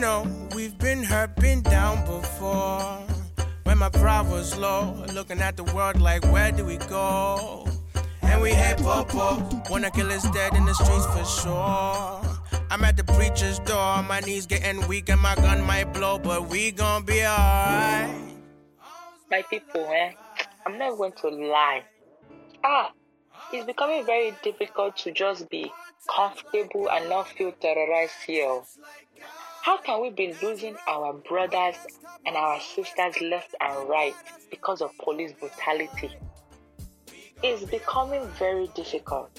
know we've been hurt, been down before. When my pride was low, looking at the world like, where do we go? And we hate popo, wanna kill us dead in the streets for sure. I'm at the preacher's door, my knees getting weak and my gun might blow, but we gon' be alright. My people, eh? I'm not going to lie. Ah, it's becoming very difficult to just be comfortable and not feel terrorized here. How can we be losing our brothers and our sisters left and right because of police brutality? It's becoming very difficult.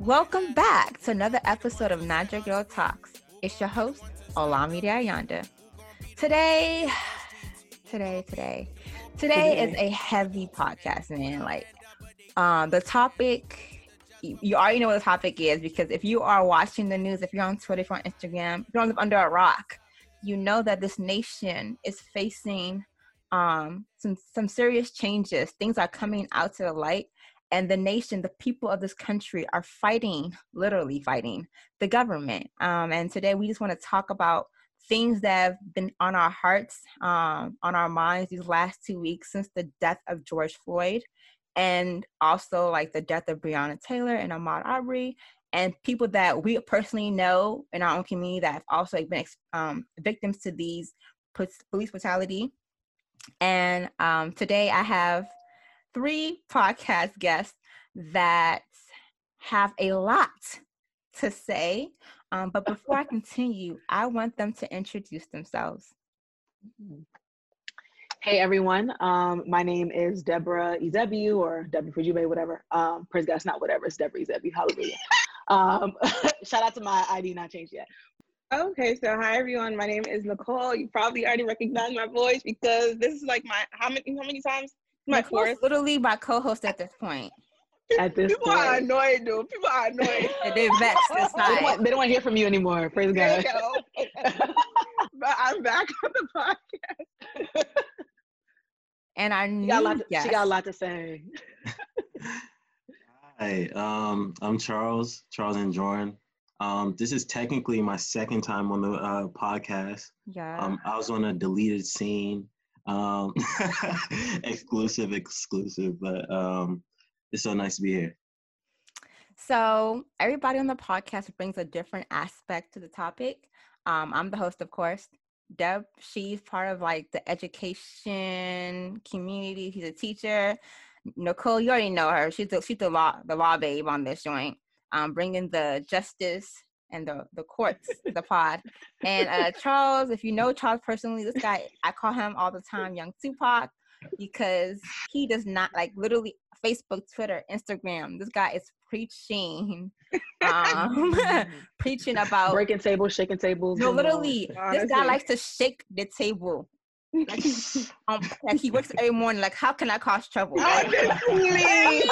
Welcome back to another episode of Naija Girl Talks. It's your host, Olamide Ayanda. Today, today, today, today is a heavy podcast, man. Like, um, the topic, you you already know what the topic is because if you are watching the news, if you're on Twitter, if you're on Instagram, if you don't live under a rock, you know that this nation is facing um, some some serious changes. Things are coming out to the light, and the nation, the people of this country, are fighting, literally fighting the government. Um, and today we just want to talk about things that have been on our hearts, um, on our minds these last two weeks since the death of George Floyd, and also like the death of Breonna Taylor and Ahmaud Arbery, and people that we personally know in our own community that have also been um, victims to these police brutality. And um, today I have three podcast guests that have a lot to say. Um, but before I continue, I want them to introduce themselves. Hey everyone, um, my name is Deborah Ezebu or Deborah Fujube, whatever. Um, praise God, it's not whatever, it's Deborah Ezebu, hallelujah. um, shout out to my ID not changed yet. Okay, so hi everyone. My name is Nicole. You probably already recognize my voice because this is like my how many how many times? My Nicole's fourth. literally my co-host at this point. At this People are point, annoyed, dude. People are annoyed. And they vexed this they don't, want, they don't want to hear from you anymore. Praise There God. but I'm back on the podcast. And our She got, a lot to, guest. she got a lot to say. Hi, um, I'm Charles, Charles and Jordan. Um, this is technically my second time on the uh, podcast. yeah. Um, I was on a deleted scene, um, exclusive, exclusive, but um, it's so nice to be here. So everybody on the podcast brings a different aspect to the topic. Um, I'm the host, of course. Deb, she's part of like the education community. She's a teacher. Nicole, you already know her. She's the she's the law the law babe on this joint, um, bringing the justice and the the courts the pod. And uh, Charles, if you know Charles personally, this guy I call him all the time, Young Tupac, because he does not like literally Facebook, Twitter, Instagram. This guy is preaching, um, preaching about. Breaking tables, shaking tables. No, and, literally, this guy Honestly. likes to shake the table. Like, um, like he works every morning. Like, how can I cause trouble? Honestly.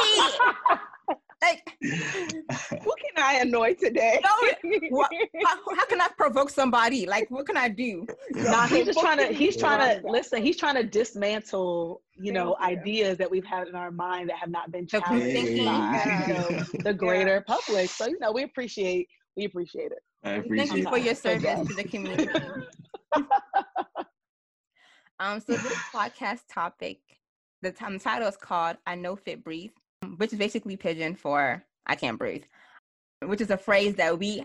Like, Who can I annoy today? No, what- how, how can I provoke somebody? Like, what can I do? Nah, he's just trying to. He's trying to listen. He's trying to dismantle, you know, Thank you. ideas that we've had in our mind that have not been The group challenged thinking. by you know, the greater public. So you know, we appreciate. We appreciate it. I appreciate Thank you for your service to the community. um, so this podcast topic, the t- um, title is called "I Know Fit Breathe," which is basically pidgin for "I can't breathe," which is a phrase that we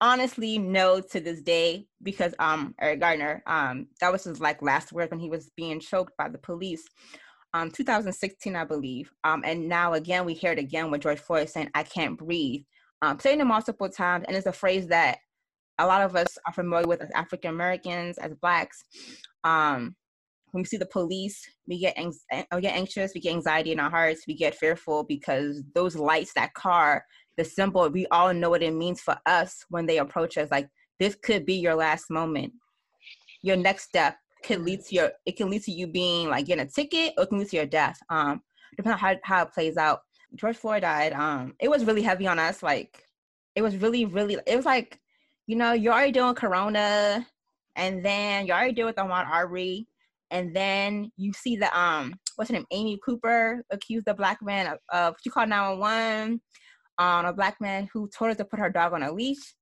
honestly know to this day because um Eric Gardner um that was his like last word when he was being choked by the police um 2016 I believe um and now again we hear it again with George Floyd saying I can't breathe um saying it multiple times and it's a phrase that a lot of us are familiar with as African Americans as blacks um when we see the police we get anx- we get anxious we get anxiety in our hearts we get fearful because those lights that car the symbol we all know what it means for us when they approach us. Like this could be your last moment. Your next step could lead to your it can lead to you being like getting a ticket or it can lead to your death. Um depending on how, how it plays out. George floyd died um it was really heavy on us like it was really really it was like you know you're already doing corona and then you already deal with Ahmaud Arbery, and then you see the um what's her name Amy Cooper accused the black man of, of she called 911 on um, a black man who told her to put her dog on a leash.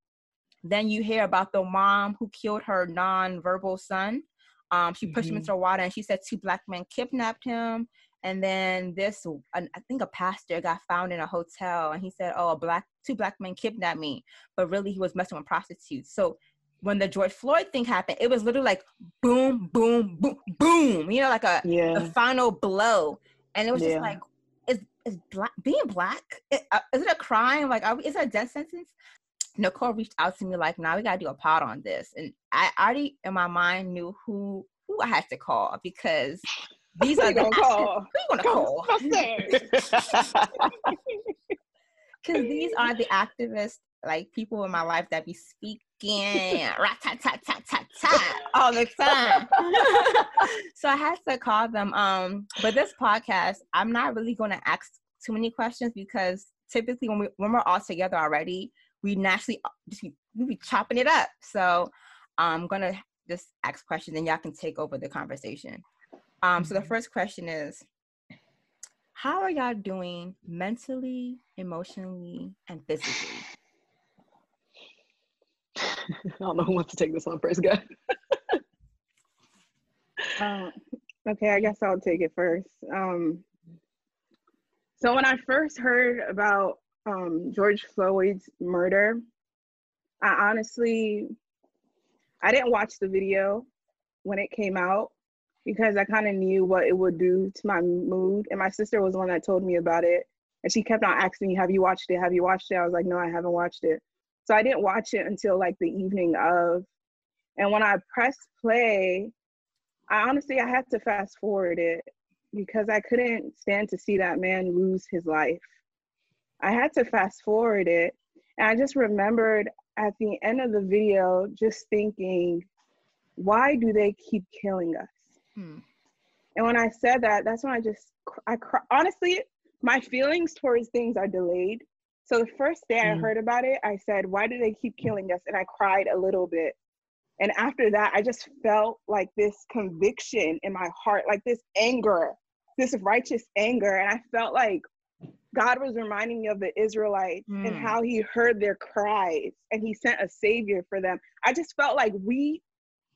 Then you hear about the mom who killed her non-verbal son. Um, she pushed mm-hmm. him into the water and she said two black men kidnapped him. And then this, I think a pastor got found in a hotel and he said, oh, a black, two black men kidnapped me. But really he was messing with prostitutes. So when the George Floyd thing happened, it was literally like boom, boom, boom, boom, you know, like a yeah. the final blow. And it was yeah. just like, is is black being black? Is, uh, is it a crime? Like, are we, is it a death sentence? Nicole reached out to me like, "Now nah, we gotta do a pod on this," and I already in my mind knew who who I had to call because these are the call. Who you gonna call? Because these are the activists, like people in my life that we speak tat all the time. so I had to call them. Um, but this podcast, I'm not really going to ask too many questions because typically when we when we're all together already, we naturally uh, just be, we be chopping it up. So I'm gonna just ask questions and y'all can take over the conversation. Um, so the mm-hmm. first question is, how are y'all doing mentally, emotionally, and physically? I don't know who wants to take this on first, guy. um, okay, I guess I'll take it first. Um, so when I first heard about um, George Floyd's murder, I honestly, I didn't watch the video when it came out because I kind of knew what it would do to my mood. And my sister was the one that told me about it. And she kept on asking me, Have you watched it? Have you watched it? I was like, No, I haven't watched it. So I didn't watch it until like the evening of. And when I pressed play, I honestly I had to fast forward it because I couldn't stand to see that man lose his life. I had to fast forward it. And I just remembered at the end of the video just thinking, why do they keep killing us? Hmm. And when I said that, that's when I just I honestly my feelings towards things are delayed so the first day mm. I heard about it, I said, Why do they keep killing us? And I cried a little bit. And after that, I just felt like this conviction in my heart, like this anger, this righteous anger. And I felt like God was reminding me of the Israelites mm. and how he heard their cries and he sent a savior for them. I just felt like we,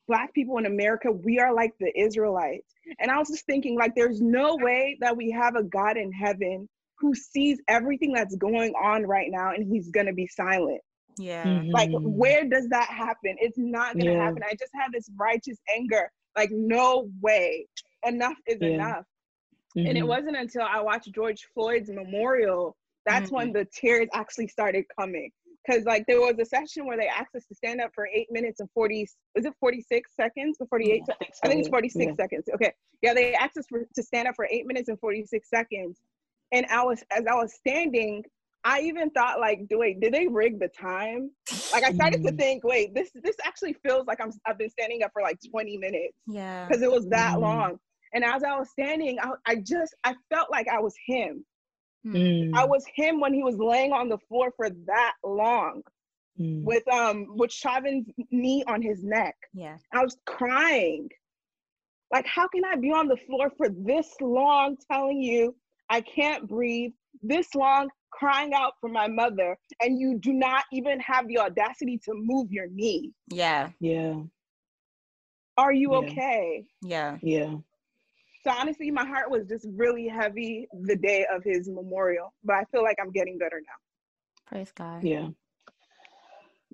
Black people in America, we are like the Israelites. And I was just thinking, like, there's no way that we have a God in heaven who sees everything that's going on right now and he's gonna be silent. Yeah. Mm-hmm. Like, where does that happen? It's not gonna yeah. happen. I just have this righteous anger. Like, no way. Enough is yeah. enough. Mm-hmm. And it mm-hmm. wasn't until I watched George Floyd's memorial that's mm-hmm. when the tears actually started coming. Because like there was a session where they asked us to stand up for eight minutes and forty is it forty six seconds or forty eight? Yeah, I, think so. I think it's forty six seconds. Okay, yeah, they asked us for, to stand up for eight minutes and forty six seconds, and I was as I was standing, I even thought like, do wait, did they rig the time? Like I started to mm. think, wait, this this actually feels like I'm I've been standing up for like 20 minutes. Yeah. Because it was that mm. long. And as I was standing, I, I just I felt like I was him. Mm. I was him when he was laying on the floor for that long. Mm. With um with Chauvin's knee on his neck. Yeah. I was crying. Like, how can I be on the floor for this long telling you I can't breathe this long, crying out for my mother, and you do not even have the audacity to move your knee. Yeah. Yeah. Are you yeah. okay? Yeah. Yeah. So honestly, my heart was just really heavy the day of his memorial, but I feel like I'm getting better now. Praise God. Yeah.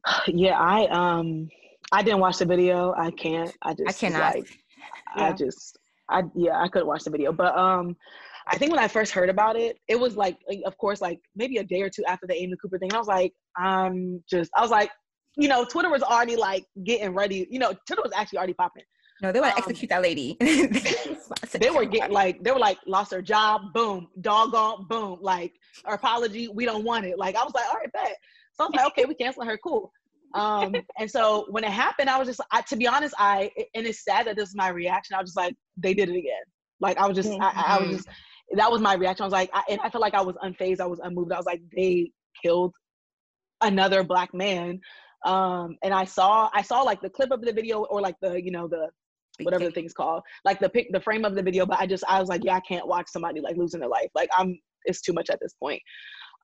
Yeah, I um I didn't watch the video. I can't. I just I cannot. Like, yeah. I just I yeah, I couldn't watch the video. But um I think when I first heard about it, it was like, of course, like maybe a day or two after the Amy Cooper thing. I was like, I'm just, I was like, you know, Twitter was already like getting ready. You know, Twitter was actually already popping. No, they want to um, execute that lady. they were getting like, they were like, lost her job, boom, doggone, boom, like, our apology, we don't want it. Like, I was like, all right, bet. So I was like, okay, we canceling her, cool. Um, and so when it happened, I was just, I, to be honest, I, and it's sad that this is my reaction. I was just like, they did it again. Like I was just, mm-hmm. I, I, was mm-hmm. just, that was my reaction. I was like, I, and I felt like I was unfazed. I was unmoved. I was like, they killed another black man Um, and I saw I saw like the clip of the video or like the you know the whatever the thing's called, like the pic the frame of the video. But I just I was like, yeah, I can't watch somebody like losing their life. Like I'm it's too much at this point.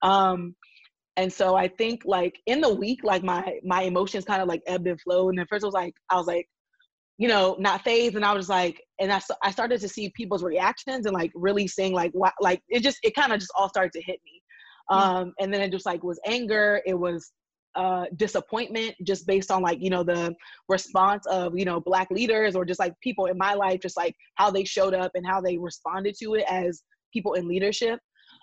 Um, and so I think like in the week, like my my emotions kind of like ebbed and flowed. And at first I was like, I was like, you know, not phased. And I was like, and I, I started to see people's reactions and like really seeing like what, like it just, it kind of just all started to hit me. Um, and then it just like was anger. It was uh, disappointment just based on like, you know, the response of, you know, black leaders or just like people in my life, just like how they showed up and how they responded to it as people in leadership.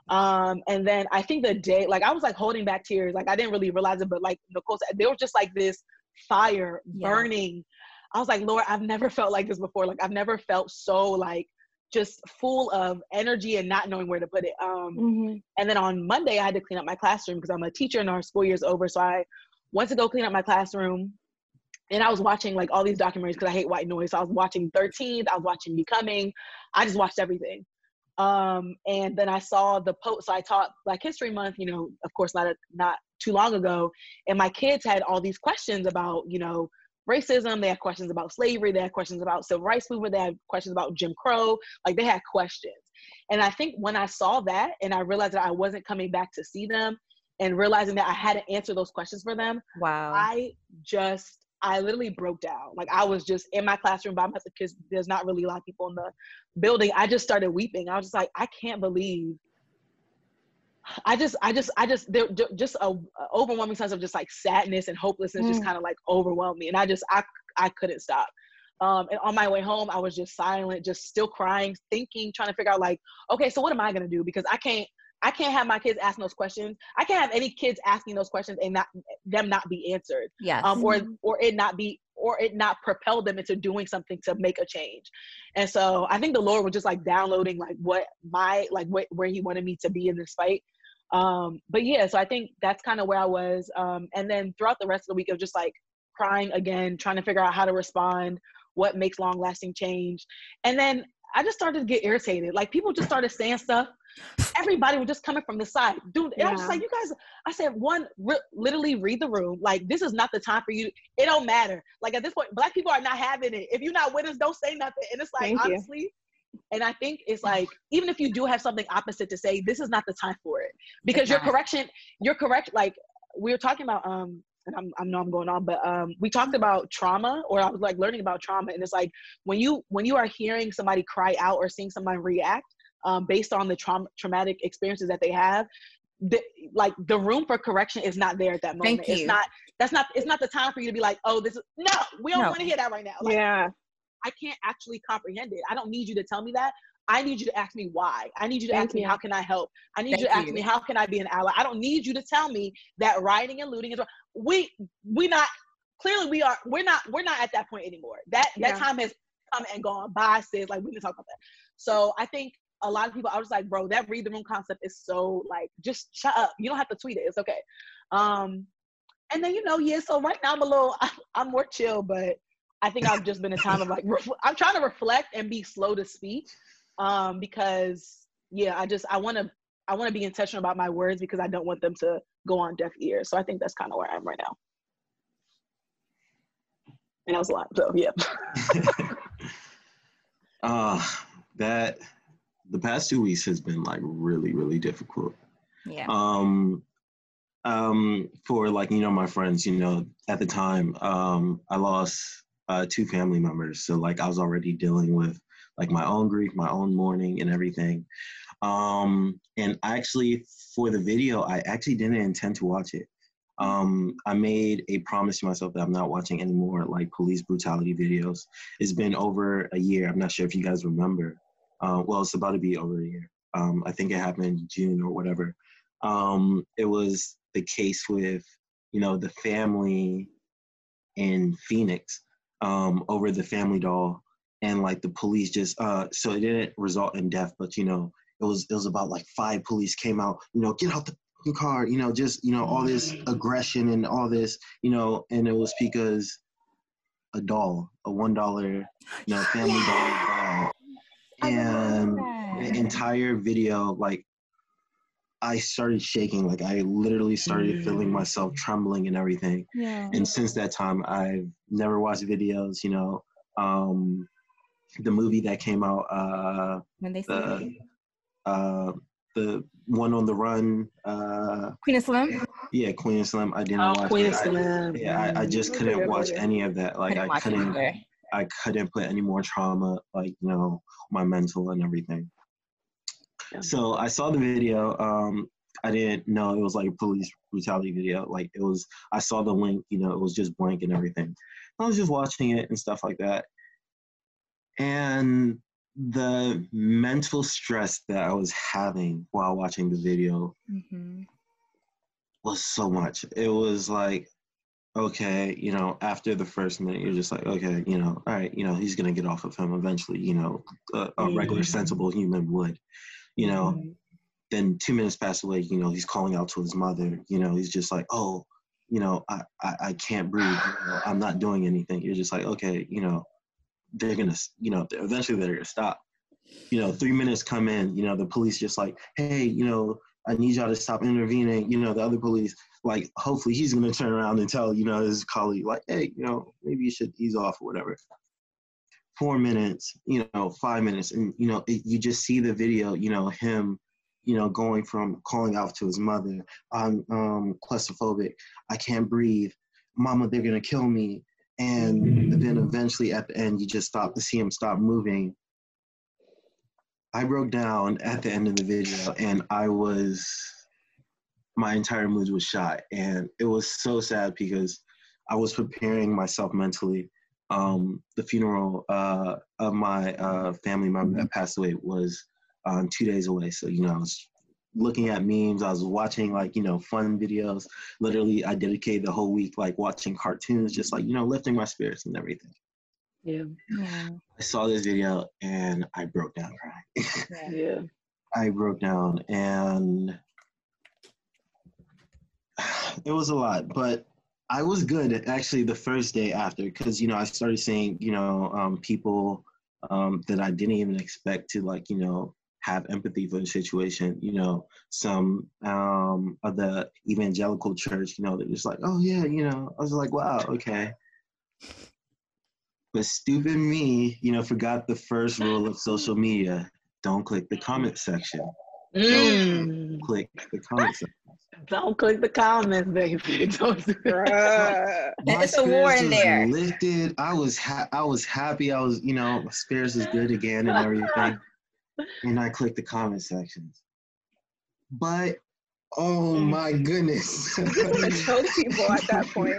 Um, and then I think the day, like I was like holding back tears, like I didn't really realize it, but like Nicole said, they were just like this fire yeah. I was like, Lord, I've never felt like this before. Like I've never felt so like just full of energy and not knowing where to put it. Um, mm-hmm. And then on Monday, I had to clean up my classroom because I'm a teacher and our school year's over. So I went to go clean up my classroom. And I was watching like all these documentaries because I hate white noise. So I was watching 13th, I was watching Becoming. I just watched everything. Um, and then I saw the post. So I taught Black History Month, you know, of course, not a, not too long ago. And my kids had all these questions about, you know, racism. They had questions about slavery. They had questions about civil rights movement. They had questions about Jim Crow. Like they had questions. And I think when I saw that and I realized that I wasn't coming back to see them and realizing that I had to answer those questions for them, wow. I just I literally broke down. Like I was just in my classroom by myself because there's not really a lot of people in the building. I just started weeping. I was just like, I can't believe I just, I just, I just, there, just a, a, overwhelming sense of just like sadness and hopelessness mm. just kind of like overwhelmed me, and I just, I, I couldn't stop. Um, and on my way home, I was just silent, just still crying, thinking, trying to figure out like, okay, so what am I gonna do? Because I can't, I can't have my kids asking those questions. I can't have any kids asking those questions and not them not be answered. Yes. Um, or or it not be or it not propel them into doing something to make a change. And so I think the Lord was just like downloading like what my like what where He wanted me to be in this fight um but yeah so i think that's kind of where i was um and then throughout the rest of the week of just like crying again trying to figure out how to respond what makes long lasting change and then i just started to get irritated like people just started saying stuff everybody was just coming from the side dude and yeah. i was just like you guys i said one re- literally read the room like this is not the time for you it don't matter like at this point black people are not having it if you're not with us don't say nothing and it's like Thank honestly and I think it's like, even if you do have something opposite to say, this is not the time for it. Because your correction, you're correct. Like we were talking about, um, and I'm, I know I'm going on, but um, we talked about trauma, or I was like learning about trauma, and it's like when you when you are hearing somebody cry out or seeing somebody react um, based on the trauma traumatic experiences that they have, the, like the room for correction is not there at that moment. Thank you. It's not. That's not. It's not the time for you to be like, oh, this is no. We don't no. want to hear that right now. Like, yeah. I can't actually comprehend it. I don't need you to tell me that. I need you to ask me why. I need you to Thank ask you. me how can I help. I need Thank you to ask you. me how can I be an ally. I don't need you to tell me that rioting and looting is wrong. We we not clearly we are we're not we're not at that point anymore. That yeah. that time has come and gone by. Says like we can talk about that. So I think a lot of people I was like, bro, that read the room concept is so like just shut up. You don't have to tweet it. It's okay. Um, and then you know yeah. So right now I'm a little I'm, I'm more chill, but I think I've just been a time of like ref- I'm trying to reflect and be slow to speak, um, because yeah, I just I want to I want to be intentional about my words because I don't want them to go on deaf ears. So I think that's kind of where I am right now. And that was a lot. So yeah. uh that the past two weeks has been like really really difficult. Yeah. Um um for like you know my friends you know at the time um i lost uh, two family members. So like I was already dealing with like my own grief, my own mourning, and everything. Um, and actually, for the video, I actually didn't intend to watch it. Um, I made a promise to myself that I'm not watching any more like police brutality videos. It's been over a year. I'm not sure if you guys remember. Uh, well, it's about to be over a year. Um, I think it happened in June or whatever. Um, it was the case with, you know, the family in Phoenix um, over the family doll. And like the police just uh so it didn't result in death but you know it was it was about like five police came out you know get out the car you know just you know all this aggression and all this you know and it was because a doll a one dollar you know family doll doll. And the entire video like I started shaking. Like I literally started mm. feeling myself trembling and everything. Yeah. And since that time, I've never watched videos. You know, um, the movie that came out. Uh, when they the, uh, the one on the run. Uh, Queen of Slim. Yeah, Queen of Slim. I didn't oh, watch. Queen of Slim. I, yeah, I, I just couldn't watch any of that. Like I couldn't. I couldn't put any more trauma, like you know, my mental and everything. So I saw the video. Um, I didn't know it was like a police brutality video. Like it was. I saw the link. You know, it was just blank and everything. I was just watching it and stuff like that. And the mental stress that I was having while watching the video mm-hmm. was so much. It was like, okay, you know, after the first minute, you're just like, okay, you know, all right, you know, he's gonna get off of him eventually. You know, a, a regular, sensible human would. You know, mm-hmm. then two minutes pass away. You know, he's calling out to his mother. You know, he's just like, oh, you know, I I, I can't breathe. You know, I'm not doing anything. You're just like, okay, you know they're gonna, you know, eventually they're gonna stop. You know, three minutes come in, you know, the police just like, hey, you know, I need y'all to stop intervening. You know, the other police, like, hopefully he's gonna turn around and tell, you know, his colleague, like, hey, you know, maybe you should ease off or whatever. Four minutes, you know, five minutes, and you know, it, you just see the video, you know, him, you know, going from calling out to his mother, I'm um, claustrophobic, I can't breathe, mama, they're gonna kill me, and then eventually at the end you just stop to see him stop moving. I broke down at the end of the video and i was my entire mood was shot and it was so sad because i was preparing myself mentally um, the funeral uh, of my uh, family member that passed away was um, two days away so you know i was looking at memes. I was watching like, you know, fun videos. Literally, I dedicated the whole week like watching cartoons, just like, you know, lifting my spirits and everything. Yeah. yeah. I saw this video and I broke down crying. yeah. I broke down and it was a lot, but I was good actually the first day after because, you know, I started seeing, you know, um, people um, that I didn't even expect to like, you know, have empathy for the situation. You know, some um, of the evangelical church, you know, they're just like, oh yeah, you know, I was like, wow, okay. But stupid me, you know, forgot the first rule of social media: don't click the comment section. Mm. Don't click the comment section. Don't click the comments, baby. Don't it's a war in there. Lifted. I was ha- I was happy. I was, you know, my spirits is good again and everything and I click the comment sections. But oh mm. my goodness. Choke people at that point.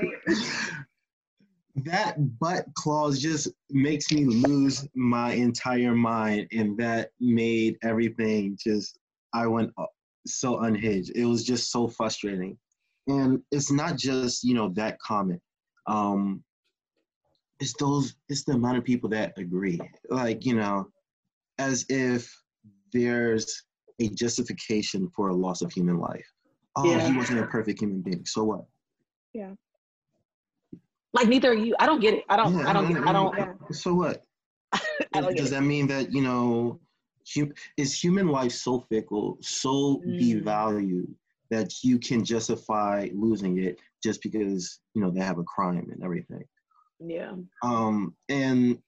that butt clause just makes me lose my entire mind and that made everything just I went so unhinged. It was just so frustrating. And it's not just, you know, that comment. Um it's those it's the amount of people that agree. Like, you know, as if there's a justification for a loss of human life. Oh, yeah. he wasn't a perfect human being. So what? Yeah. Like neither are you. I don't get it. I don't. Yeah, I don't get it. I don't. Yeah. So what? Does that mean that you know, hum, is human life so fickle, so mm. devalued that you can justify losing it just because you know they have a crime and everything? Yeah. Um, and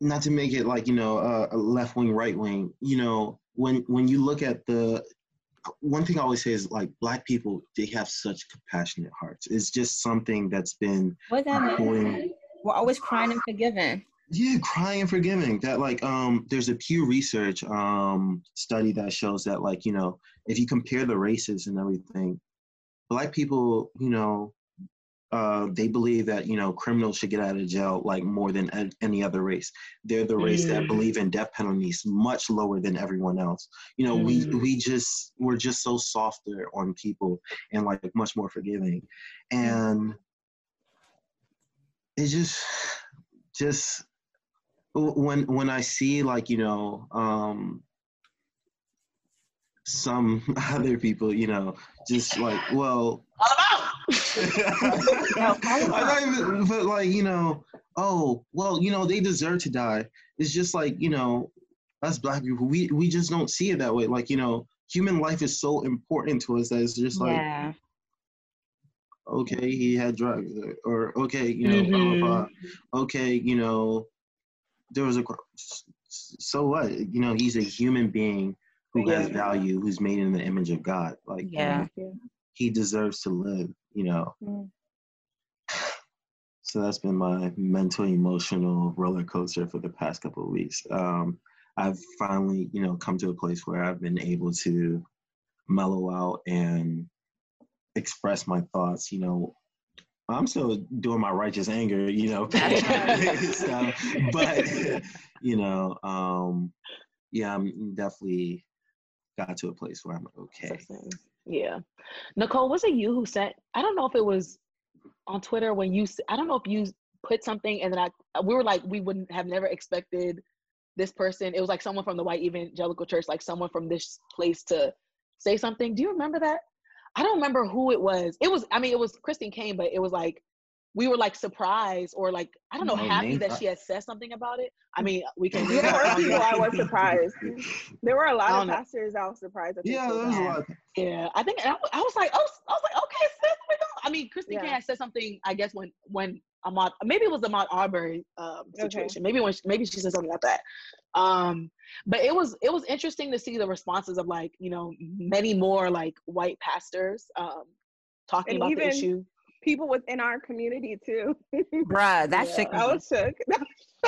not to make it like you know uh, a left wing right wing you know when when you look at the one thing i always say is like black people they have such compassionate hearts it's just something that's been what that mean? we're always crying and forgiving yeah crying and forgiving that like um there's a pew research um study that shows that like you know if you compare the races and everything black people you know uh, they believe that you know criminals should get out of jail like more than a- any other race. They're the race mm. that believe in death penalties much lower than everyone else. You know, mm. we we just we're just so softer on people and like much more forgiving, and it just just when when I see like you know um, some other people, you know, just like well I don't even, but like you know, oh well, you know they deserve to die. It's just like you know, us black people, we we just don't see it that way. Like you know, human life is so important to us that it's just like yeah. okay, he had drugs, or, or okay, you know, blah, blah, blah. Mm-hmm. okay, you know, there was a so what? You know, he's a human being who has value, who's made in the image of God. Like, you Yeah. know, Yeah. he deserves to live. You know. Mm. So that's been my mental emotional roller coaster for the past couple of weeks. Um, I've finally, you know, come to a place where I've been able to mellow out and express my thoughts. You know, I'm still doing my righteous anger, you know, stuff, but you know, um, yeah, I'm definitely got to a place where I'm okay. Yeah. Nicole, was it you who sent? I don't know if it was on Twitter when you. I don't know if you put something and then I. We were like, we wouldn't have never expected this person. It was like someone from the white evangelical church, like someone from this place to say something. Do you remember that? I don't remember who it was. It was. I mean, it was Christine Caine, but it was like we were like surprised or like I don't know, Oh, happy that she had said something about it. I mean, uh, we can. There were people I was surprised. There were a lot of know. pastors I was surprised. That they Yeah, spoke there's a lot. Yeah, I think I, wa- I was like, oh, I was like, okay, sis, we go. I mean, Christine Caine had said something. I guess when when Ahmaud, maybe it was the Ahmaud Arbery um, Okay. situation. Maybe when she, maybe she said something like that. Um, but it was it was interesting to see the responses of like you know many more like white pastors um, talking And about even- the issue. People within our community too. Bruh, that Yeah. shook me. I was shook.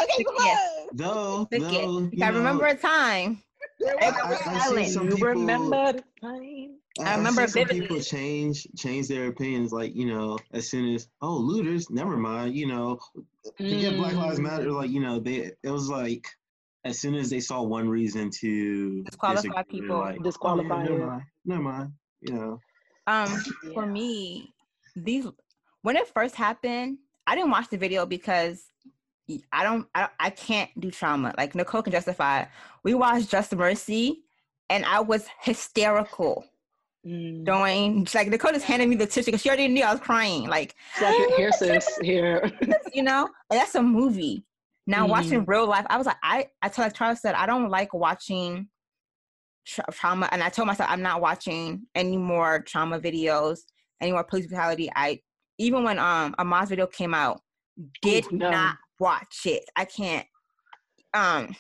okay, come Yes. on. Though, Shook though, it. you I remember a time. There I- was I- a I see some you people- remember the time? I remember see some vividly. people change change their opinions. Like you know, as soon as oh looters, never mind. You know, forget Black Lives Mm. Matter. Like you know, they it was like as soon as they saw one reason to Disqualify disagree, people. like, Disqualify Oh, yeah, never it. mind, never mind. You know, Um, for me, these when it first happened, I didn't watch the video because I don't, I, I can't do trauma. Like Nicole can justify. it. We watched Just Mercy, and I was hysterical. Mm. Doing like Nicole just handed me the tissue because she already knew I was crying. Like It's like here, sis, here. you know, and that's a movie. Now Mm. watching real life, I was like, I, I told like Charles said, I don't like watching tra- trauma, and I told myself I'm not watching any more trauma videos, any more police brutality. I even when um Ahmaud's video came out, did Ooh, no. not watch it. I can't. Um,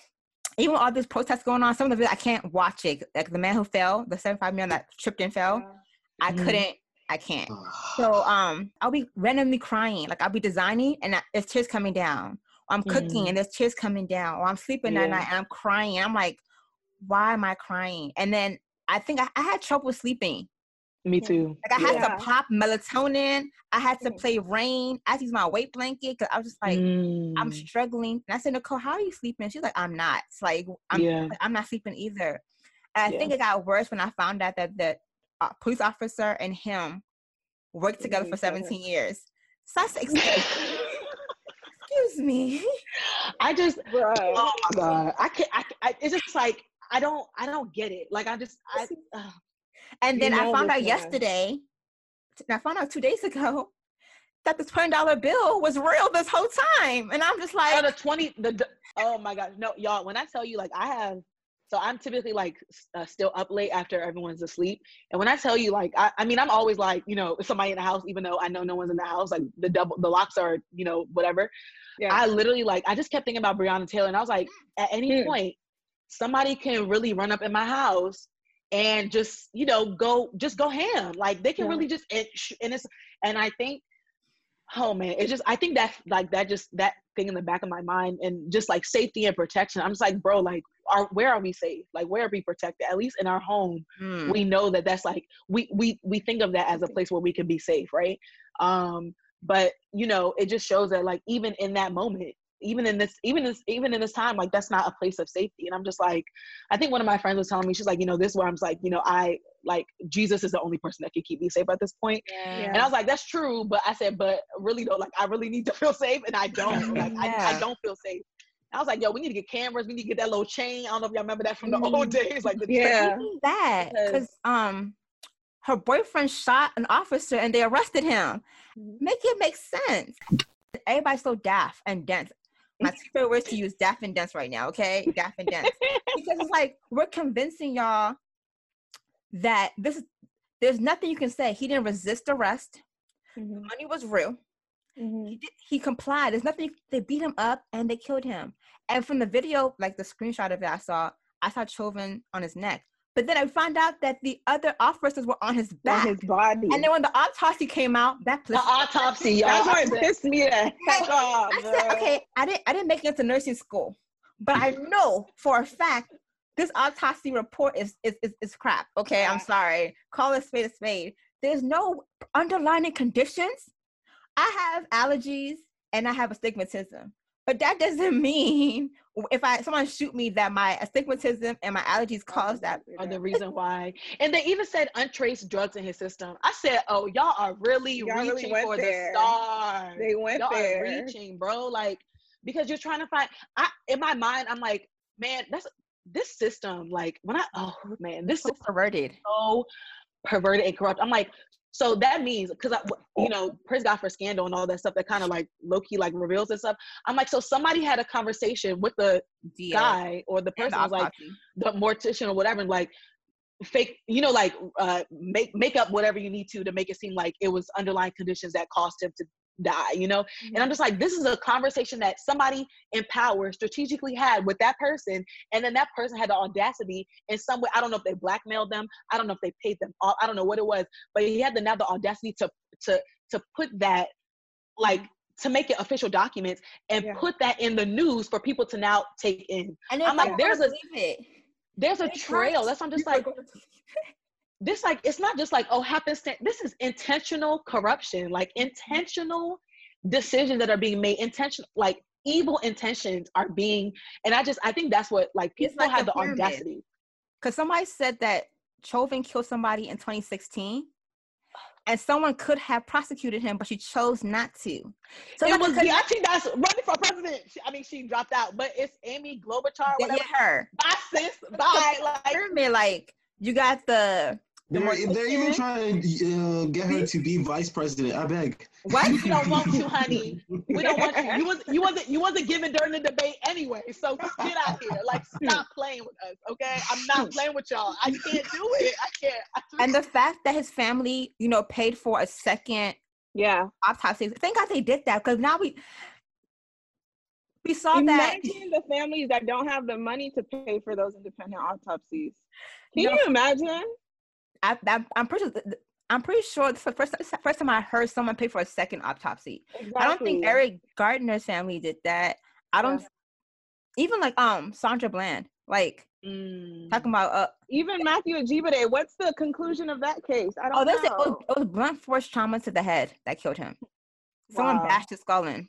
even all this protests going on, some of the videos I can't watch it. Like the man who fell, the 75 man that tripped and fell, I Mhm. couldn't. I can't. So um, I'll be randomly crying. Like I'll be designing and I- there's tears coming down. Or I'm cooking Mm. and there's tears coming down. Or I'm sleeping Yeah. night and I'm crying. I'm like, why am I crying? And then I think I, I had trouble sleeping. Me too. Like I had Yeah. to pop melatonin. I had to play rain. I had to use my weight blanket because I was just like, I'm Mm. struggling. And I said, Nicole, how are you sleeping? She's like, I'm not. It's like I'm yeah. I'm not sleeping either. And I Yeah. think it got worse when I found out that the uh, police officer and him worked together for 17 years. So I said, excuse, excuse me. I just Bruh. oh my god. I can't I, I it's just like I don't I don't get it. Like I just I uh, And You then I found out yesterday, I found out two days ago, that the $20 bill was real this whole time. And I'm just oh, like, the 20 the, the oh my god. No, y'all, when I tell you like I have so I'm typically like uh, still up late after everyone's asleep. And when I tell you like I, I mean I'm always like, you know, somebody in the house even though I know no one's in the house like the double the locks are, you know, whatever. Yeah. I literally like I just kept thinking about Breonna Taylor and I was like at any Mm. point somebody can really run up in my house and just you know go just go ham. Like they can Yeah. really just and, and it's and I think oh man it's just I think that like that just that thing in the back of my mind and just like safety and protection. I'm just like bro like are where are we safe? Like where are we protected? At least in our home hmm, we know that that's like we we we think of that as a place where we can be safe right? Um but you know it just shows that like even in that moment even in this even this even in this time like that's not a place of safety and i'm just like i think one of my friends was telling me she's like you know this is where i'm just like you know i like jesus is the only person that can keep me safe at this point Yeah. and i was like that's true but i said but really though like i really need to feel safe and i don't like I, I don't feel safe I was like, yo, we need to get cameras. We need to get that little chain. I don't know if y'all remember that from the Mm. old days. Like the Yeah. Even that Because- because um her boyfriend shot an officer and they arrested him. Mhm. Make it make sense. Everybody's so daft and dense. My favorite words to use daft and dense right now, okay? Daft and dense. because it's like we're convincing y'all that this there's nothing you can say. He didn't resist arrest. Mhm. Money was real. Mhm. He, did, he complied. There's nothing. They beat him up and they killed him. And from the video, like the screenshot of it, I saw, I saw Chauvin on his neck. But then I found out that the other officers were on his On back. his body. and then when the autopsy came out, that place The autopsy, y'all. That's I what pissed me the heck off. I said, okay, I didn't I didn't make it to nursing school, but I know for a fact this autopsy report is is is, is crap. Okay, I'm sorry. Call a spade a spade. There's no underlying conditions. I have allergies and I have astigmatism, but that doesn't mean if I someone shoot me that my astigmatism and my allergies cause that. are the reason why. And they even said untraced drugs in his system. I said, oh, y'all are really Y'all reaching went for there. the stars. They went y'all there. are reaching, bro. Like, because you're trying to find. I in my mind, I'm like, man, that's this system. Like when I, oh man, this So is perverted. so perverted and corrupt. I'm like, so that means because I, you know, praise God for scandal and all that stuff that kind of like low key like reveals and stuff. I'm like, so somebody had a conversation with the guy or the person was like the mortician or whatever and like fake you know like uh make make up whatever you need to to make it seem like it was underlying conditions that caused him to die you know? And i'm just like this is a conversation that somebody in power strategically had with that person and then that person had the audacity in some way i don't know if they blackmailed them i don't know if they paid them off i don't know what it was but he had the now the audacity to to to put that like to make it official documents and Yeah. put that in the news for people to now take in. And I'm like, there's a- it. there's a They trail. that's i'm just like this like it's not just like oh happenstance this is intentional corruption like intentional decisions that are being made intentional like evil intentions are being and i just i think that's what like people like have the the audacity Because somebody said that Chauvin killed somebody in 2016, and someone could have prosecuted him, but she chose not to. So it like, was yeah, think that's running for president. She- I mean, she dropped out, but it's Amy Klobuchar, they whatever. hit her. Bye, sis. Bye. Like, like you got the They're, they're even trying to uh, get her to be vice president. I beg. What? we don't want you, honey. We don't want you. You was you wasn't you wasn't given during the debate anyway. So get out here. Like stop playing with us, okay? I'm not playing with y'all. I can't do it. I can't. I just- And the fact that his family, you know, paid for a second Yeah. autopsy. Thank God they did that because now we we saw that. Imagine the families that don't have the money to pay for those independent autopsies. Can No. you imagine? I, I, I'm pretty. I'm pretty sure this is the first this is the first time I heard someone pay for a second autopsy. I don't think Eric Gardner's family did that. I don't even like um Sandra Bland, like Mm. talking about uh Even Matthew Ajibade, what's the conclusion of that case? I don't oh they know. said it was, it was blunt force trauma to the head that killed him. Someone Wow. bashed his skull in.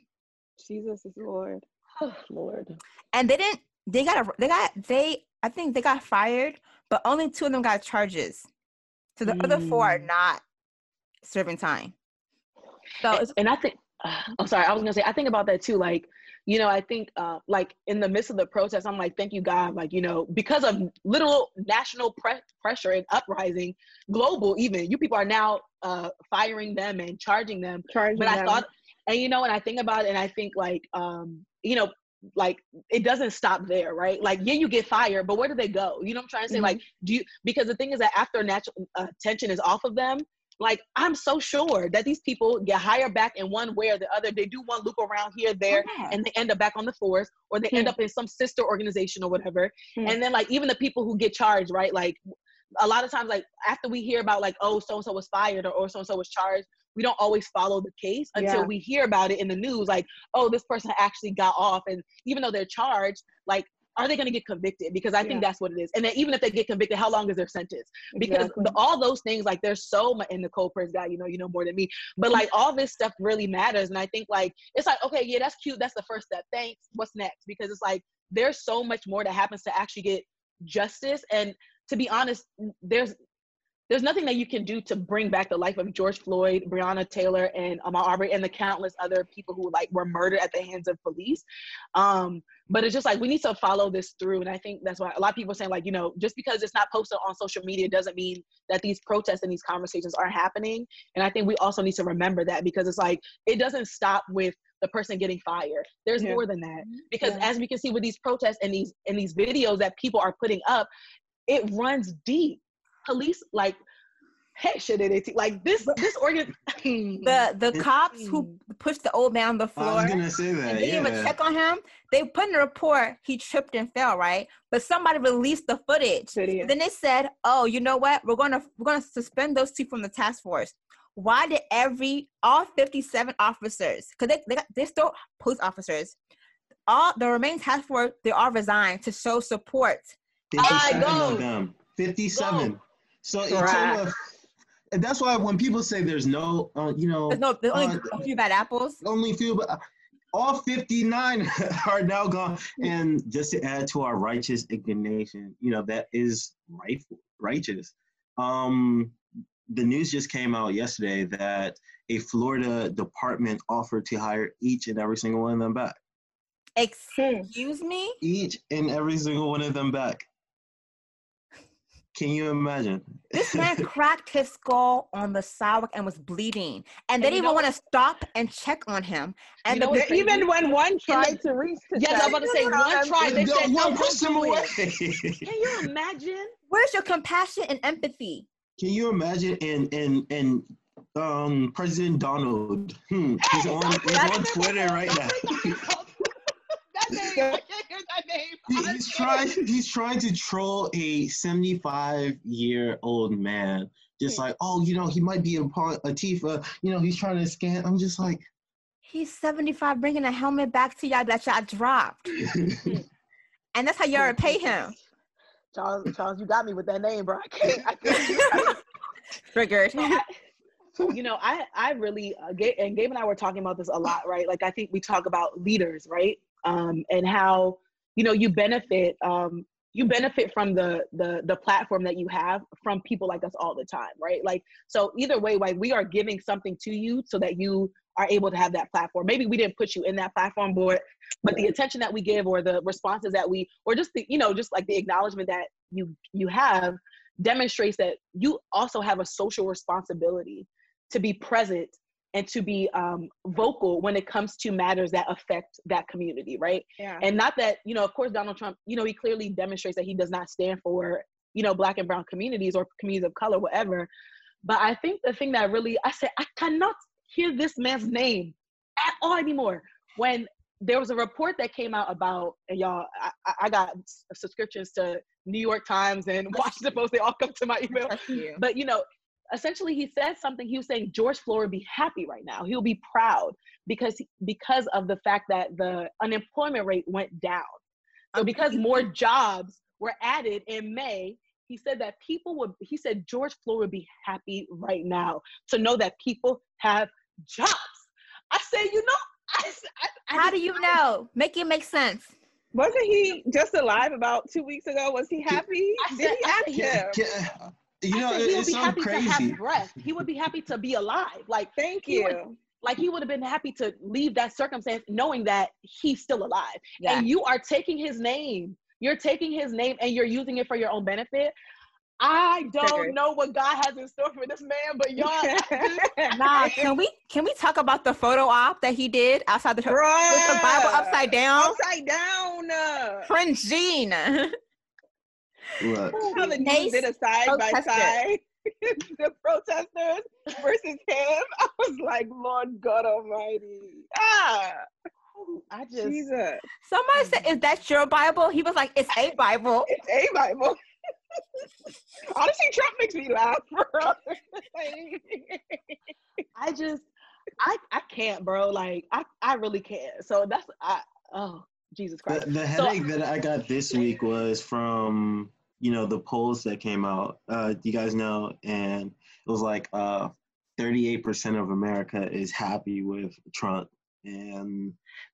Jesus is Lord. Oh, Lord. And they didn't they got a they got they I think they got fired, but only two of them got charges. So the other four are Mm. not serving time. So it's and I think I'm sorry, I was gonna say I think about that too. Like, you know, I think uh like in the midst of the protest, I'm like, thank you God, like, you know, because of literal national pre- pressure and uprising, global even, you people are now uh firing them and charging them. Charging But I them. thought and you know, and I think about it and I think like um, you know, like it doesn't stop there, right? Like, yeah, you get fired, but where do they go? You know what I'm trying to say? Mhm. Like, do you because the thing is that after natural uh, tension is off of them, like I'm so sure that these people get hired back in one way or the other. They do one loop around here, there, Yeah. and they end up back on the force, or they end Hmm. up in some sister organization or whatever. Hmm. And then like even the people who get charged, right? Like a lot of times, like after we hear about like, oh, so and so was fired or, or so and so was charged, we don't always follow the case until Yeah. we hear about it in the news, like, oh, this person actually got off. And even though they're charged, like, are they going to get convicted? Because I think Yeah. that's what it is. And then even if they get convicted, how long is their sentence? Because Exactly. the, all those things, like, there's so much. And Nicole Prince guy, you know, you know more than me. But like, all this stuff really matters. And I think like it's like, okay, yeah, that's cute. That's the first step. Thanks. What's next? Because it's like there's so much more that happens to actually get justice. And to be honest, there's there's nothing that you can do to bring back the life of George Floyd, Breonna Taylor, and Ahmaud Arbery, and the countless other people who like were murdered at the hands of police. Um, but it's just like we need to follow this through, and I think that's why a lot of people are saying like, you know, just because it's not posted on social media doesn't mean that these protests and these conversations aren't happening. And I think we also need to remember that because it's like it doesn't stop with the person getting fired. There's Yeah. more than that because Yeah. as we can see with these protests and these and these videos that people are putting up, it runs deep. Police like shit it like this this organ the the cops who pushed the old man on the floor I was gonna say that and yeah. Didn't even check on him they put in a report he tripped and fell right? But somebody released the footage. Video. then they said oh you know what? We're gonna we're gonna suspend those two from the task force. Why did every all 57 officers because they, they got, they're still police officers all the remaining task force they all resigned to show support 57 of them 57 go. so it's and that's why when people say there's no, uh, you know, there's no there's only uh, a few bad apples. Only a few, but all 59 are now gone. And just to add to our righteous indignation, you know, that is rightful, righteous. Um, the news just came out yesterday that a Florida department offered to hire each and every single one of them back. Excuse me? Each and every single one of them back. Can you imagine? This man cracked his skull on the sidewalk and was bleeding, and, and they didn't even want to stop and check on him. And the, even when one tried to reach, to yes, I was about to say one tried. They said one pushed him away. Can you imagine? Where's your compassion and empathy? Can you imagine? And and and um, President Donald, hmm, he's on he's on Twitter right now. he's trying. He's trying to troll a 75 year old man. Just like, oh, you know, he might be Antifa. You know, he's trying to scan. I'm just like, he's 75, bringing a helmet back to y'all that y'all dropped, and that's how y'all repay him. Charles, Charles, you got me with that name, bro. I can't. I can't. Triggered. you know, I I really uh, Gabe, and Gabe and I were talking about this a lot, right? Like I think we talk about leaders, right? Um, and how you know you benefit um, you benefit from the the the platform that you have from people like us all the time right? Like so either way like we are giving something to you so that you are able to have that platform. Maybe we didn't put you in that platform board but the attention that we give or the responses that we or just the you know just like the acknowledgement that you you have demonstrates that you also have a social responsibility to be present and to be um, vocal when it comes to matters that affect that community, right? Yeah. And not that, you know, of course, Donald Trump, you know, he clearly demonstrates that he does not stand for, you know, black and brown communities or communities of color, whatever. But I think the thing that really, I said, I cannot hear this man's name at all anymore. When there was a report that came out about, and y'all, I, I got subscriptions to New York Times and Washington Post. They all come to my email. You. But you know, essentially he said something he was saying george floyd would be happy right now. He'll be proud because because of the fact that the unemployment rate went down. So because more jobs were added in may he said that people would he said george floyd would be happy right now to know that people have jobs. I say you know I, I, I how do you know? Make it make sense. Wasn't he just alive about two weeks ago? Was he happy? Did he ask him? You know, he would be happy crazy. to have breath. He would be happy to be alive. Like, thank you. Would, like he would have been happy to leave that circumstance knowing that he's still alive. Yeah. And you are taking his name. You're taking his name and you're using it for your own benefit. I don't Triggered. know what God has in store for this man, but y'all. nah, can we can we talk about the photo op that he did outside the, Bruh, with the Bible upside down? Upside down. Uh. Prince Gene. How the news did a side by side. the protesters versus him. I was like, Lord God Almighty. Ah. I just Jesus. Somebody said, "Is that your Bible?" He was like, "It's a Bible. it's a Bible." Honestly, Trump makes me laugh. Bro. I just, I, I can't, bro. Like, I, I really can't. So that's, I, oh, Jesus Christ. The, the headache so, that I got this week was from you know the polls that came out uh you guys know? And it was like uh 38% of america is happy with trump. And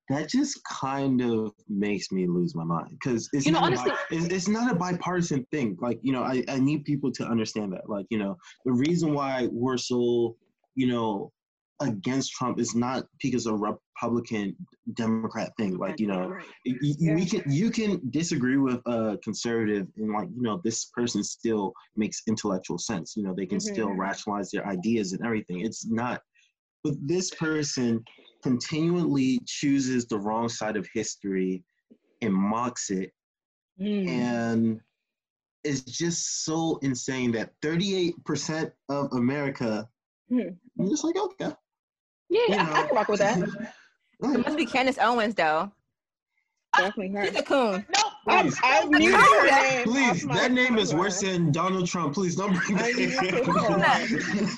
that just kind of makes me lose my mind because it's, you know, not honestly, bi- it's, it's not a bipartisan thing. Like you know I, I need people to understand that. Like you know the reason why we're so you know against Trump is not because of Republican Democrat thing. Like you know, right. you, yeah. we can you can disagree with a conservative and like you know this person still makes intellectual sense. You know, they can mm-hmm. still rationalize their ideas and everything. It's not, but this person continually chooses the wrong side of history and mocks it, mm. and is just so insane that 38% of America, Hmm. I'm just like, okay. Yeah, You I, I can rock with that. It must be Candace Owens though. Ah, Definitely her. She's a coon. No, I'm, Please. I've muted her name. Please, that name is worse than Donald Trump. Please don't bring I that need to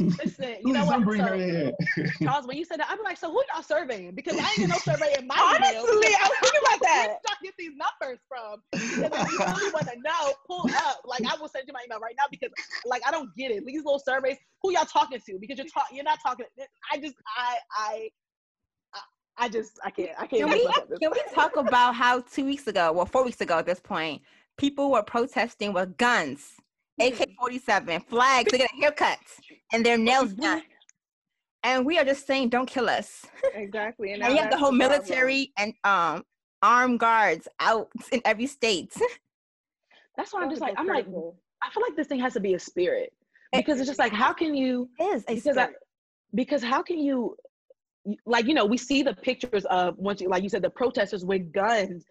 in. listen, you Please know don't what? bring So, her in. Charles, when you said that, I'm like, so who y'all surveying? Because I ain't get no survey in my email. Honestly, I was thinking about that. Where that. did y'all get these numbers from? Because if you really want to know, pull up. Like I will send you my email right now because like I don't get it. These little surveys, who y'all talking to? Because you're talking, you're not talking. I just, I, I, I, I just, I can't, I can't. Can we can we talk about how two weeks ago, well, four weeks ago at this point, people were protesting with guns, AK forty seven, flags, they get haircuts, and their nails done. And we are just saying, don't kill us. Exactly. And, And now you have the whole problem. military and um armed guards out in every state. That's why I'm just like, I'm like. I feel like this thing has to be a spirit because it's just like, how can you? It is a because I, spirit. because how can you you- like you know we see the pictures of once you like you said the protesters with guns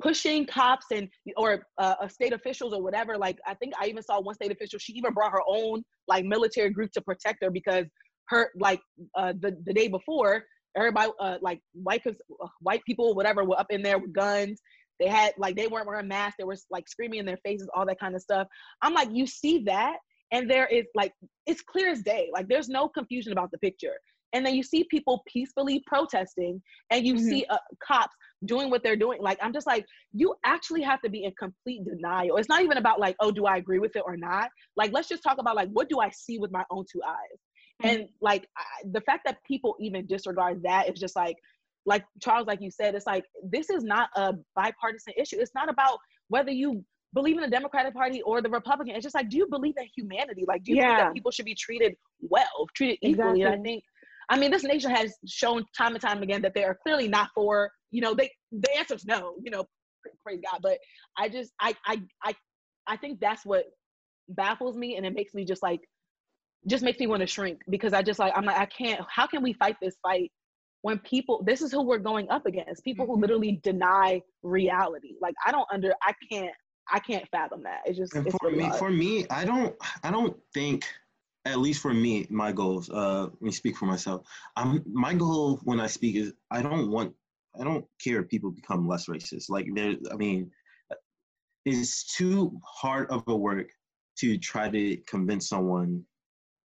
pushing cops and or uh, state officials or whatever. Like i think i even saw one state official she even brought her own like military group to protect her because her like uh, the, the day before everybody uh, like white uh, white people whatever were up in there with guns. They had like they weren't wearing masks. They were like screaming in their faces all that kind of stuff. I'm like you see that and there is like it's clear as day. Like there's no confusion about the picture and then you see people peacefully protesting and you Mhm. see uh, cops doing what they're doing like i'm just like you actually have to be in complete denial. It's not even about like oh do i agree with it or not? Like let's just talk about like what do i see with my own two eyes? And like I, the fact that people even disregard that is just like like charles like you said it's like this is not a bipartisan issue. It's not about whether you believe in the democratic party or the republican. It's just like do you believe in humanity? Like do you believe Yeah. that people should be treated well treated equally? And i think I mean, this nation has shown time and time again that they are clearly not for, you know, they the answer is no, you know, praise God. But I just I I I I think that's what baffles me and it makes me just like just makes me want to shrink because I just like I'm like I can't how can we fight this fight when people this is who we're going up against people who Mhm. literally deny reality like I don't under I can't I can't fathom that it's just And it's for really me, hard. for me, I don't, I don't think, at least for me, my goals. Uh, let me speak for myself. I'm my goal when I speak is I don't want, I don't care if people become less racist. Like there, I mean, it's too hard of a work to try to convince someone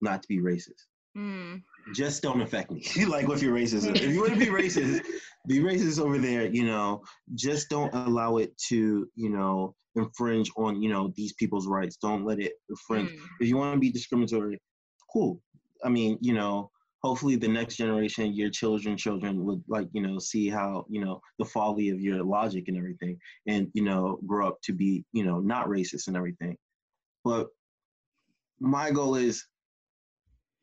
not to be racist. Mm. Just don't affect me. like with your racism. If you want to be racist, be racist over there. You know, just don't allow it to, you know, infringe on, you know, these people's rights. Don't let it infringe. Mm. If you want to be discriminatory, cool. I mean, you know, hopefully the next generation, your children, children would like, you know, see how, you know, the folly of your logic and everything, and you know, grow up to be, you know, not racist and everything. But my goal is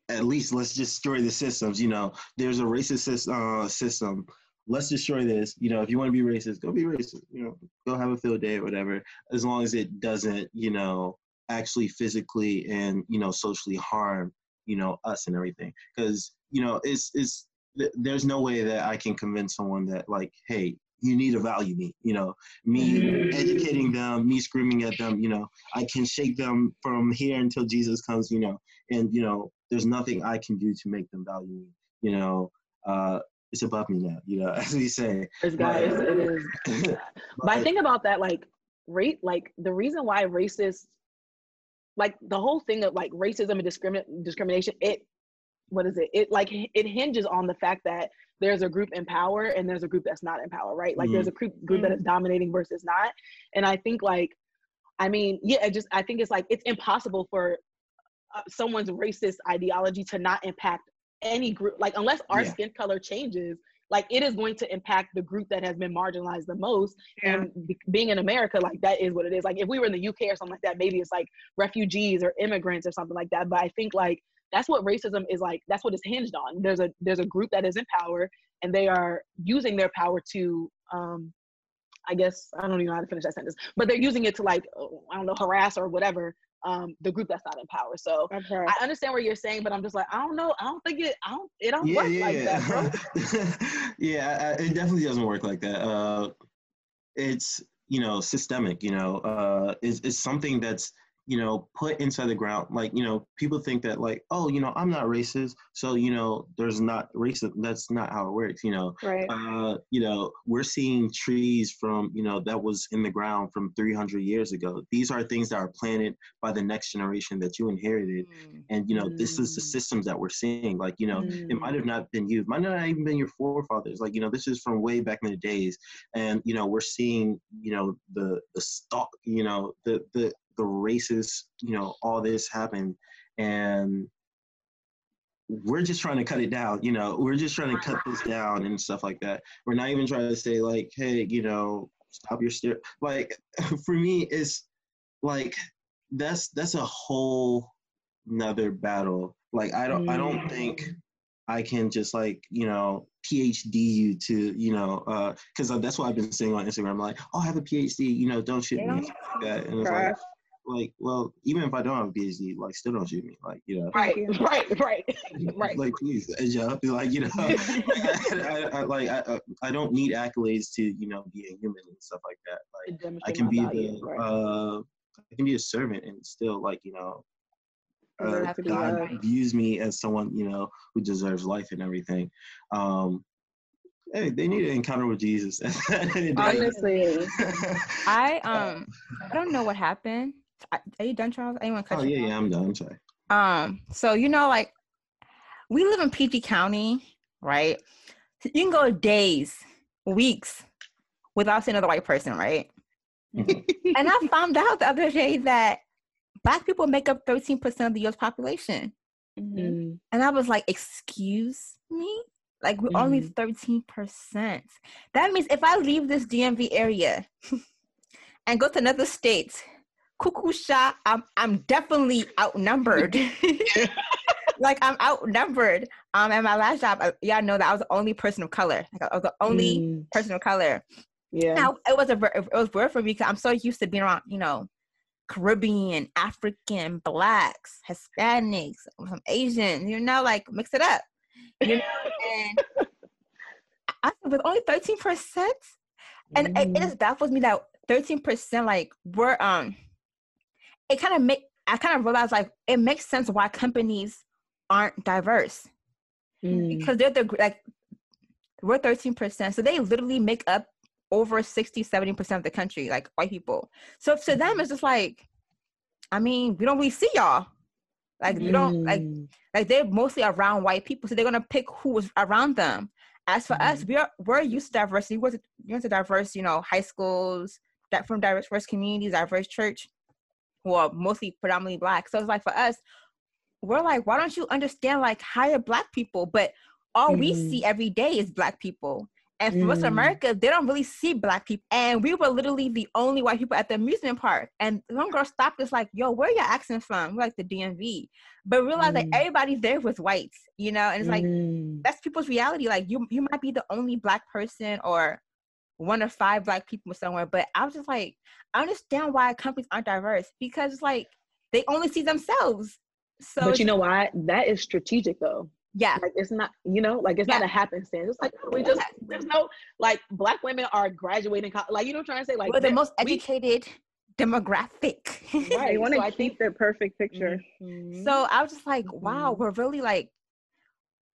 at least let's just destroy the systems. You know, there's a racist uh, system. Let's destroy this. You know, if you want to be racist, go be racist. You know, go have a field day or whatever. As long as it doesn't, you know, actually physically and you know socially harm, you know, us and everything. Because you know, it's it's th- there's no way that I can convince someone that like, hey, you need to value me. You know, me educating them, me screaming at them. You know, I can shake them from here until Jesus comes. You know, and you know there's nothing i can do to make them value me you know uh it's above me now you know as we say. It's God, it's- it is. But I think about that, like rate, like the reason why racist, like the whole thing of like racism and discrimin- discrimination, it, what is it? It like it hinges on the fact that there's a group in power and there's a group that's not in power, right? Like there's a group group that is dominating versus not, and I think like, I mean, yeah, it just I think it's like it's impossible for uh, someone's racist ideology to not impact any group, like unless our Yeah. skin color changes like it is going to impact the group that has been marginalized the most. And be- being in america like that is what it is. Like if we were in the uk or something like that maybe it's like refugees or immigrants or something like that. But i think like that's what racism is like that's what it's hinged on. There's a there's a group that is in power and they are using their power to um i guess i don't even know how to finish that sentence but they're using it to like i don't know harass or whatever um the group that's not in power so That's right. I understand what you're saying, but I'm just like, I don't know. I don't think it. I don't. It don't yeah work yeah like that, bro. yeah yeah I- I- it definitely doesn't work like that uh it's you know systemic you know uh it's, it's something that's you know, put inside the ground. Like, you know, people think that like, oh, you know, I'm not racist, so you know, there's not racist. That's not how it works. You know, right? Uh, you know, we're seeing trees from you know that was in the ground from 300 years ago. These are things that are planted by the next generation that you inherited, mm. and you know, mm. this is the mm. systems that we're seeing. Like, you know, mm. it might have not been you, might not even been your forefathers. Like, you know, this is from way back in the days, and you know, we're seeing you know the the stock, you know, the the the racist, you know, all this happened, and we're just trying to cut it down. You know, we're just trying to cut this down and stuff like that. We're not even trying to say like, hey, you know, stop your stare. Like for me, it's like that's that's a whole another battle. Like I don't. I don't think mm. I can just like you know PhD you to you know because uh, that's what I've been saying on Instagram. Like, oh, I have a PhD. You know, don't shit me. Like that. And it's like, like, well, even if I don't have a PhD, like, still don't shoot me, like, you know. Right, right, right, right. like, please, job, like, you know, I, I, like, I, I don't need accolades to, you know, be a human and stuff like that. Like, I can be value, the, right. uh, I can be a servant and still, like, you know, uh, God views me as someone, you know, who deserves life and everything. Um, hey, they need an encounter with Jesus. Honestly, I um, I don't know what happened are you done, Charles? Anyone cut Oh yeah, yeah, I'm done. I'm sorry. Um, so you know, like we live in PG County, right? So you can go days, weeks without seeing another white person, right? Mm-hmm. and I found out the other day that black people make up 13% of the US population. Mm-hmm. And I was like, excuse me? Like we're mm-hmm. only 13%. That means if I leave this DMV area and go to another state cuckoo shot, I'm I'm definitely outnumbered. like I'm outnumbered. Um, at my last job, uh, y'all know that I was the only person of color. Like I was the only mm. person of color. Yeah. Now it was a it was weird for me because I'm so used to being around, you know, Caribbean, African, blacks, Hispanics, some Asians. You know, like mix it up. You know, and I with only thirteen percent, and mm. it, it just baffles me that thirteen percent like we're um it kind of make I kind of realized like it makes sense why companies aren't diverse mm. because they're the like we're 13% so they literally make up over 60 70% of the country like white people so to them mm-hmm. it's just like i mean we don't really see y'all like mm. we don't like mm. like they're mostly around white people so they're gonna pick who was around them as for mm. us we are we're used to diversity we're, we're to diverse you know high schools that from diverse communities diverse church well, mostly predominantly black. So it's like for us, we're like, why don't you understand like hire black people? But all mm. we mm-hmm. see every day is black people. And for mm. most America, they don't really see black people. And we were literally the only white people at the amusement park. And one girl stopped us like, yo, where are your accent from? We're like the DMV. But realize mm. that everybody there was whites, you know? And it's like, mm. that's people's reality. Like you, you might be the only black person or one of five black people somewhere. But I was just like, I understand why companies aren't diverse because it's like they only see themselves. So But you know why? That is strategic though. Yeah. Like it's not, you know, like it's yeah. not a happenstance. It's like we just there's no like black women are graduating like you know what I'm trying to say? Like we're the most educated we, demographic. Right. they want to so keep the perfect picture. Mm-hmm. So I was just like, wow, mm-hmm. we're really like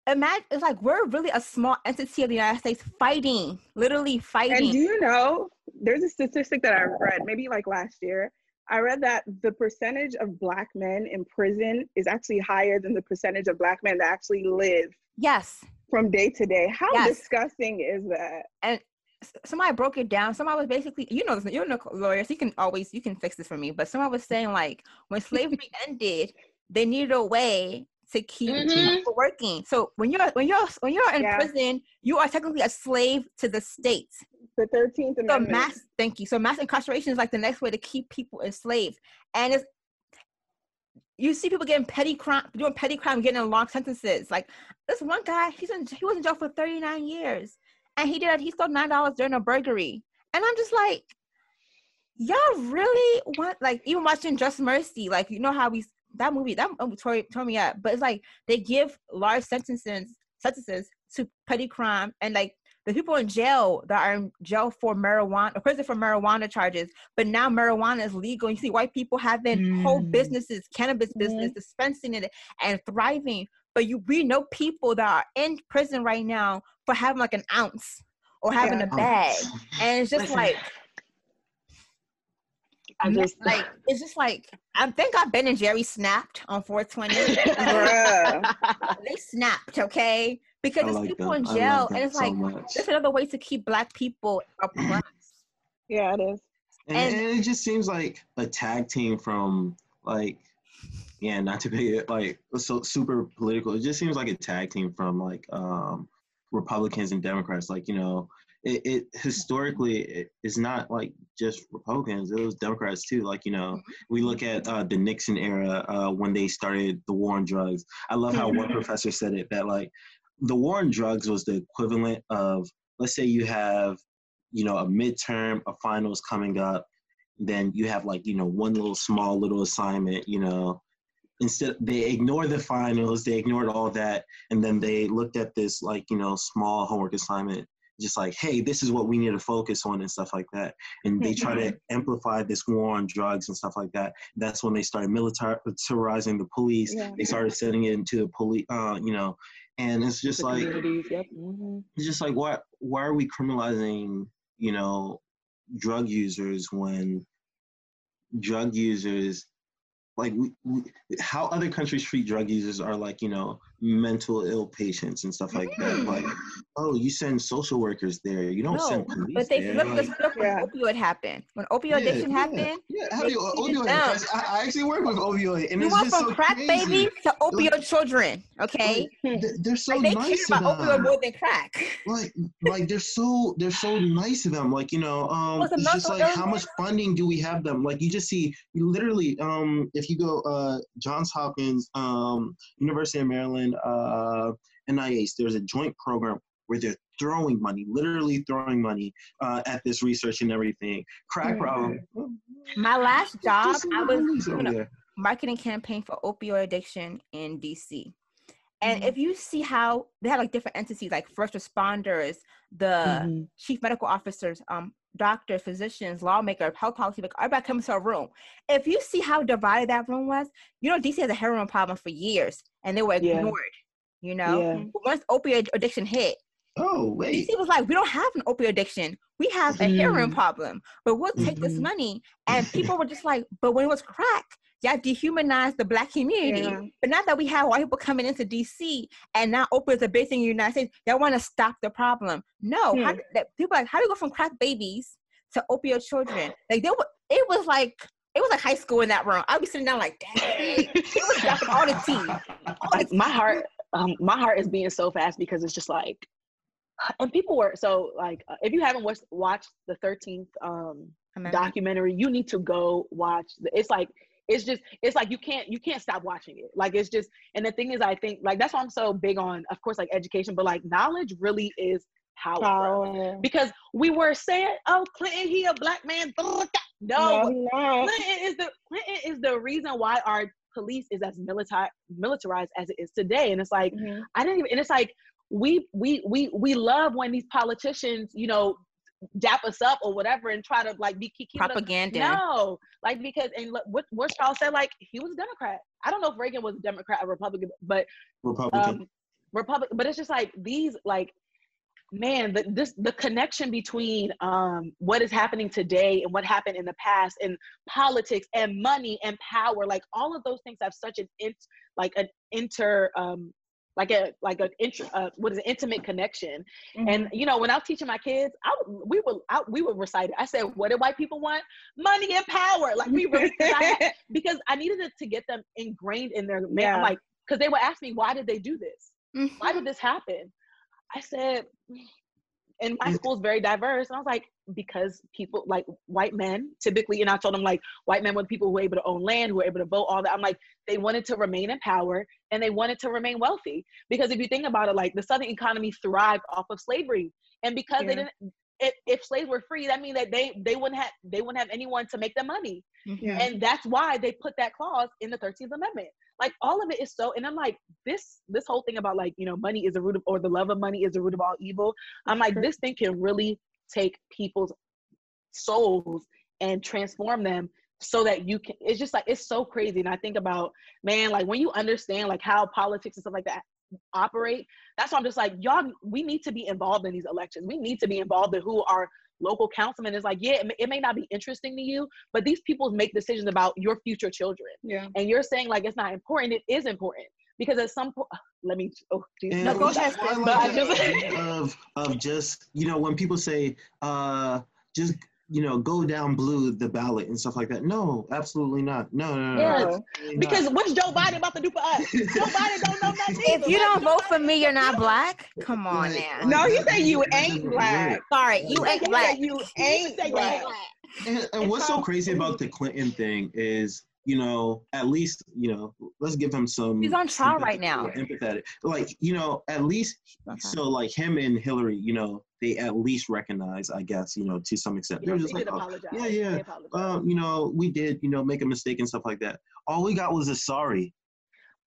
imagine it's like we're really a small entity of the United States fighting, literally fighting. And do you know there's a statistic that I read maybe like last year. I read that the percentage of black men in prison is actually higher than the percentage of black men that actually live. Yes. From day to day. How yes. disgusting is that? And somebody broke it down. Somebody was basically, you know, you're a lawyer, so you can always you can fix this for me. But somebody was saying like when slavery ended, they needed a way to keep mm-hmm. people working. So when you're when you're when you're in yeah. prison, you are technically a slave to the state. The Thirteenth Amendment. So mass, thank you. So mass incarceration is like the next way to keep people enslaved, and it's you see people getting petty crime, doing petty crime, getting long sentences. Like this one guy, he's in he was in jail for 39 years, and he did he stole nine dollars during a burglary, and I'm just like, y'all really want like even watching Just Mercy, like you know how we that movie that movie tore, tore me up. But it's like they give large sentences sentences to petty crime and like the people in jail that are in jail for marijuana, or prison for marijuana charges, but now marijuana is legal. You see white people having mm. whole businesses, cannabis business, mm. dispensing it and thriving. But you, we know people that are in prison right now for having like an ounce or having yeah. a bag, and it's just Listen. like. I just like it's just like I think I've been in Jerry snapped on 420. they snapped, okay? because it's like people them. in jail, and it's so like much. there's another way to keep black people oppressed. yeah, it is. And, and, and, it just seems like a tag team from like, yeah, not to be like so super political. It just seems like a tag team from like um Republicans and Democrats. Like you know, it, it historically it is not like just Republicans. It was Democrats too. Like you know, we look at uh, the Nixon era uh, when they started the war on drugs. I love how one professor said it that like the war on drugs was the equivalent of let's say you have you know a midterm a finals coming up then you have like you know one little small little assignment you know instead they ignored the finals they ignored all that and then they looked at this like you know small homework assignment just like hey this is what we need to focus on and stuff like that and they try to amplify this war on drugs and stuff like that that's when they started militarizing the police yeah. they started sending it into the police uh, you know and it's just the like yep. mm-hmm. it's just like why why are we criminalizing you know drug users when drug users like we, we, how other countries treat drug users are like you know mental ill patients and stuff like that. Like oh you send social workers there. You don't no, send police but they flipped the script when yeah. opioid happened. When opioid yeah, addiction yeah, happened yeah how do you, opioid I, I, actually work with opioid and you it's went from so crack crazy. baby to opioid like, children okay? Like, they're so like, they nice care about opioid more than crack. Like like they're so they're so nice to them. Like you know um it's just like how much funding do we have them? Like you just see you literally um if you go uh johns hopkins um university of maryland uh uh, NIH, there's a joint program where they're throwing money, literally throwing money uh, at this research and everything. Crack mm-hmm. problem. My last job, I was doing a marketing campaign for opioid addiction in DC. And mm-hmm. if you see how they have like different entities, like first responders, the mm-hmm. chief medical officers, um, doctors, physicians, lawmaker, health policy makers, everybody comes to a room. If you see how divided that room was, you know DC has a heroin problem for years, and they were ignored. Yeah you know yeah. once opioid addiction hit oh wait DC was like we don't have an opioid addiction we have a mm. heroin problem but we'll take mm-hmm. this money and people were just like but when it was crack y'all dehumanized the black community yeah. but now that we have white people coming into dc and now opioids are big thing in the united states y'all want to stop the problem no how, that, people like how do you go from crack babies to opioid children like they were it was like it was like high school in that room. I'd be sitting down like, dang, it was dropping all the tea. like my heart, um, my heart is being so fast because it's just like, and people were so like, uh, if you haven't watched watched the Thirteenth um, documentary, you need to go watch. The, it's like it's just it's like you can't you can't stop watching it. Like it's just, and the thing is, I think like that's why I'm so big on, of course, like education, but like knowledge really is power. power. Because we were saying, oh, Clinton, he a black man. No, no, no. Clinton is the Clinton is the reason why our police is as military militarized as it is today. And it's like mm-hmm. I didn't even and it's like we we we we love when these politicians, you know, dap us up or whatever and try to like be keep propaganda. no, like because and look, what what Charles said, like he was a Democrat. I don't know if Reagan was a Democrat or Republican, but Republican. Um, Republican. But it's just like these like man the this the connection between um what is happening today and what happened in the past and politics and money and power like all of those things have such an int like an inter um like a like an int uh, what is an intimate connection mm-hmm. and you know when i was teaching my kids i we were I, we would recite it i said what do white people want money and power like we really because i needed it to get them ingrained in their man yeah. like because they would ask me why did they do this mm-hmm. why did this happen I said, and my school is very diverse. And I was like, because people like white men typically, and I told them like white men were people who were able to own land, who were able to vote, all that. I'm like, they wanted to remain in power and they wanted to remain wealthy. Because if you think about it, like the Southern economy thrived off of slavery. And because yeah. they didn't if, if slaves were free, that means that they they wouldn't have they wouldn't have anyone to make them money. Mm-hmm. And that's why they put that clause in the 13th Amendment. like all of it is so and i'm like this this whole thing about like you know money is the root of or the love of money is the root of all evil i'm like this thing can really take people's souls and transform them so that you can it's just like it's so crazy. And i think about man like when you understand like how politics and stuff like that operate that's why i'm just like y'all we need to be involved in these elections. We need to be involved in who our local councilman is. Like yeah it may, it may not be interesting to you but these people make decisions about your future children. Yeah. and you're saying like it's not important. It is important because at some point let me oh geez. And No, go ahead, I sis. like But I the just- of of just you know when people say uh just you know go down blue the ballot and stuff like that. No, absolutely not. No, no, no. no, Yes. absolutely not. because what's joe biden about to do for us joe biden don't know nothing If you don't vote for me, you're not black. Come on Like, now. No, he that- said you ain't black. Sorry, you ain't black. You ain't black. black. And, and what's so crazy about the Clinton thing is, you know, at least, you know, let's give him some. He's on trial right now. Empathetic. Like, you know, at least, Okay. so like him and Hillary, you know, they at least recognize, I guess, you know, to some extent. They're Yeah, just they like, oh, yeah, yeah. Uh, you know, we did, you know, make a mistake and stuff like that. All we got was a sorry.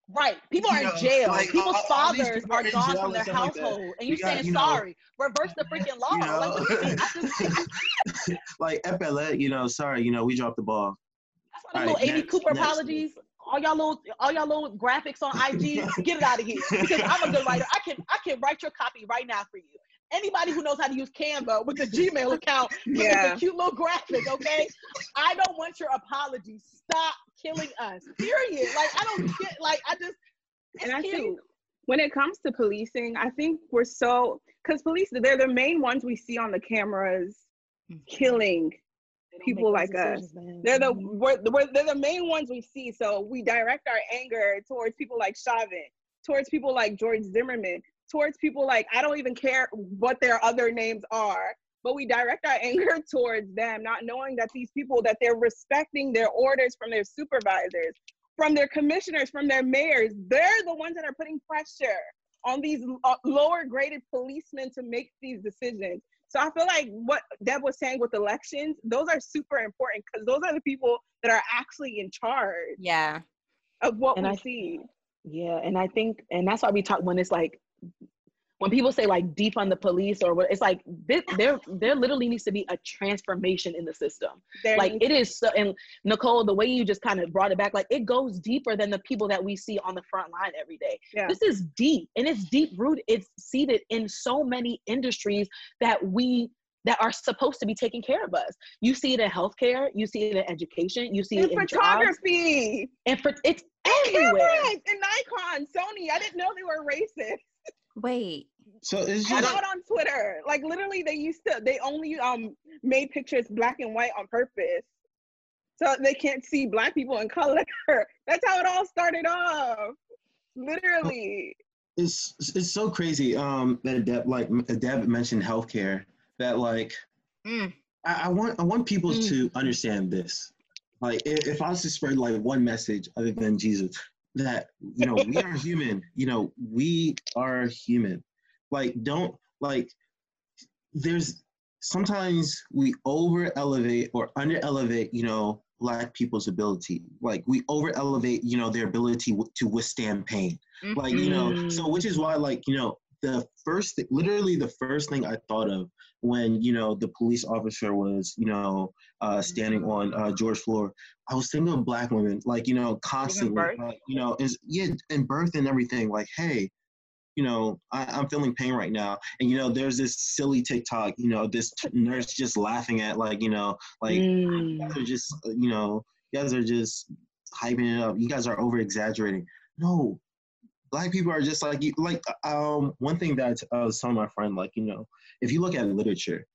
Right. People are You in jail. like, People's all- all fathers people are are gone from their stuff like household. And you're got, saying you know, sorry. Reverse the freaking law. You know, Like, what do you mean? I just, like FLA, you know, sorry, you know, we dropped the ball. Why the All little Amy next, Cooper next. apologies. All y'all little all y'all little graphics on IG, get it out of here. Because I'm a good writer. I can I can write your copy right now for you. Anybody who knows how to use Canva with a Gmail account, yeah. Yeah. a cute little graphic, okay? I don't want your apology. Stop killing us. Period. Like I don't get like I just And I cute. think when it comes to policing, I think we're so because police they're the main ones we see on the cameras mm-hmm. killing They don't people like us. Man. They're the Mhm. we're, we're, they're the main ones we see. So we direct our anger towards people like Chauvin, towards people like George Zimmerman, towards people like I don't even care what their other names are, but we direct our anger towards them, not knowing that these people that they're respecting their orders from their supervisors, from their commissioners, from their mayors. They're the ones that are putting pressure on these uh, lower graded policemen to make these decisions. So I feel like what Deb was saying with elections, those are super important because those are the people that are actually in charge Yeah. of what And we I- see. Yeah, and I think, and that's why we talk when it's like, when people say like defund the police or what, it's like there, there, there literally needs to be a transformation in the system. There like it is so, and Nicole, the way you just kind of brought it back, like it goes deeper than the people that we see on the front line every day. Yeah. This is deep, and it's deep rooted. It's seated in so many industries that we that are supposed to be taking care of us. You see it in healthcare, you see it in education, you see in it in jobs, photography, and for it's everywhere. cameras, and Nikon, Sony. I didn't know they were racist. Wait. So it's just it on Twitter. Like literally, they used to. They only um made pictures black and white on purpose, so they can't see black people in color. That's how it all started off. Literally. it's it's so crazy um that Deb like Deb mentioned healthcare that like Mm. I, I want I want people Mm. to understand this. Like if, if I was to spread like one message other than Jesus, that you know we are human. You know we are human. Like don't like there's sometimes we over elevate or under elevate. You know black people's ability. Like we over elevate. You know their ability w- to withstand pain. Like you know so which is why like you know the first th- literally the first thing I thought of when you know the police officer was you know uh, standing on uh, George Floyd, I was thinking of black women like you know constantly like, you know is yeah and birth and everything like hey you know I, I'm feeling pain right now. And you know there's this silly TikTok you know this t- nurse just laughing at like you know like Mm. you guys are just uh, you know you guys are just hyping it up. You guys are over exaggerating no. Black people are just like you like um one thing that I was telling my friend like you know if you look at literature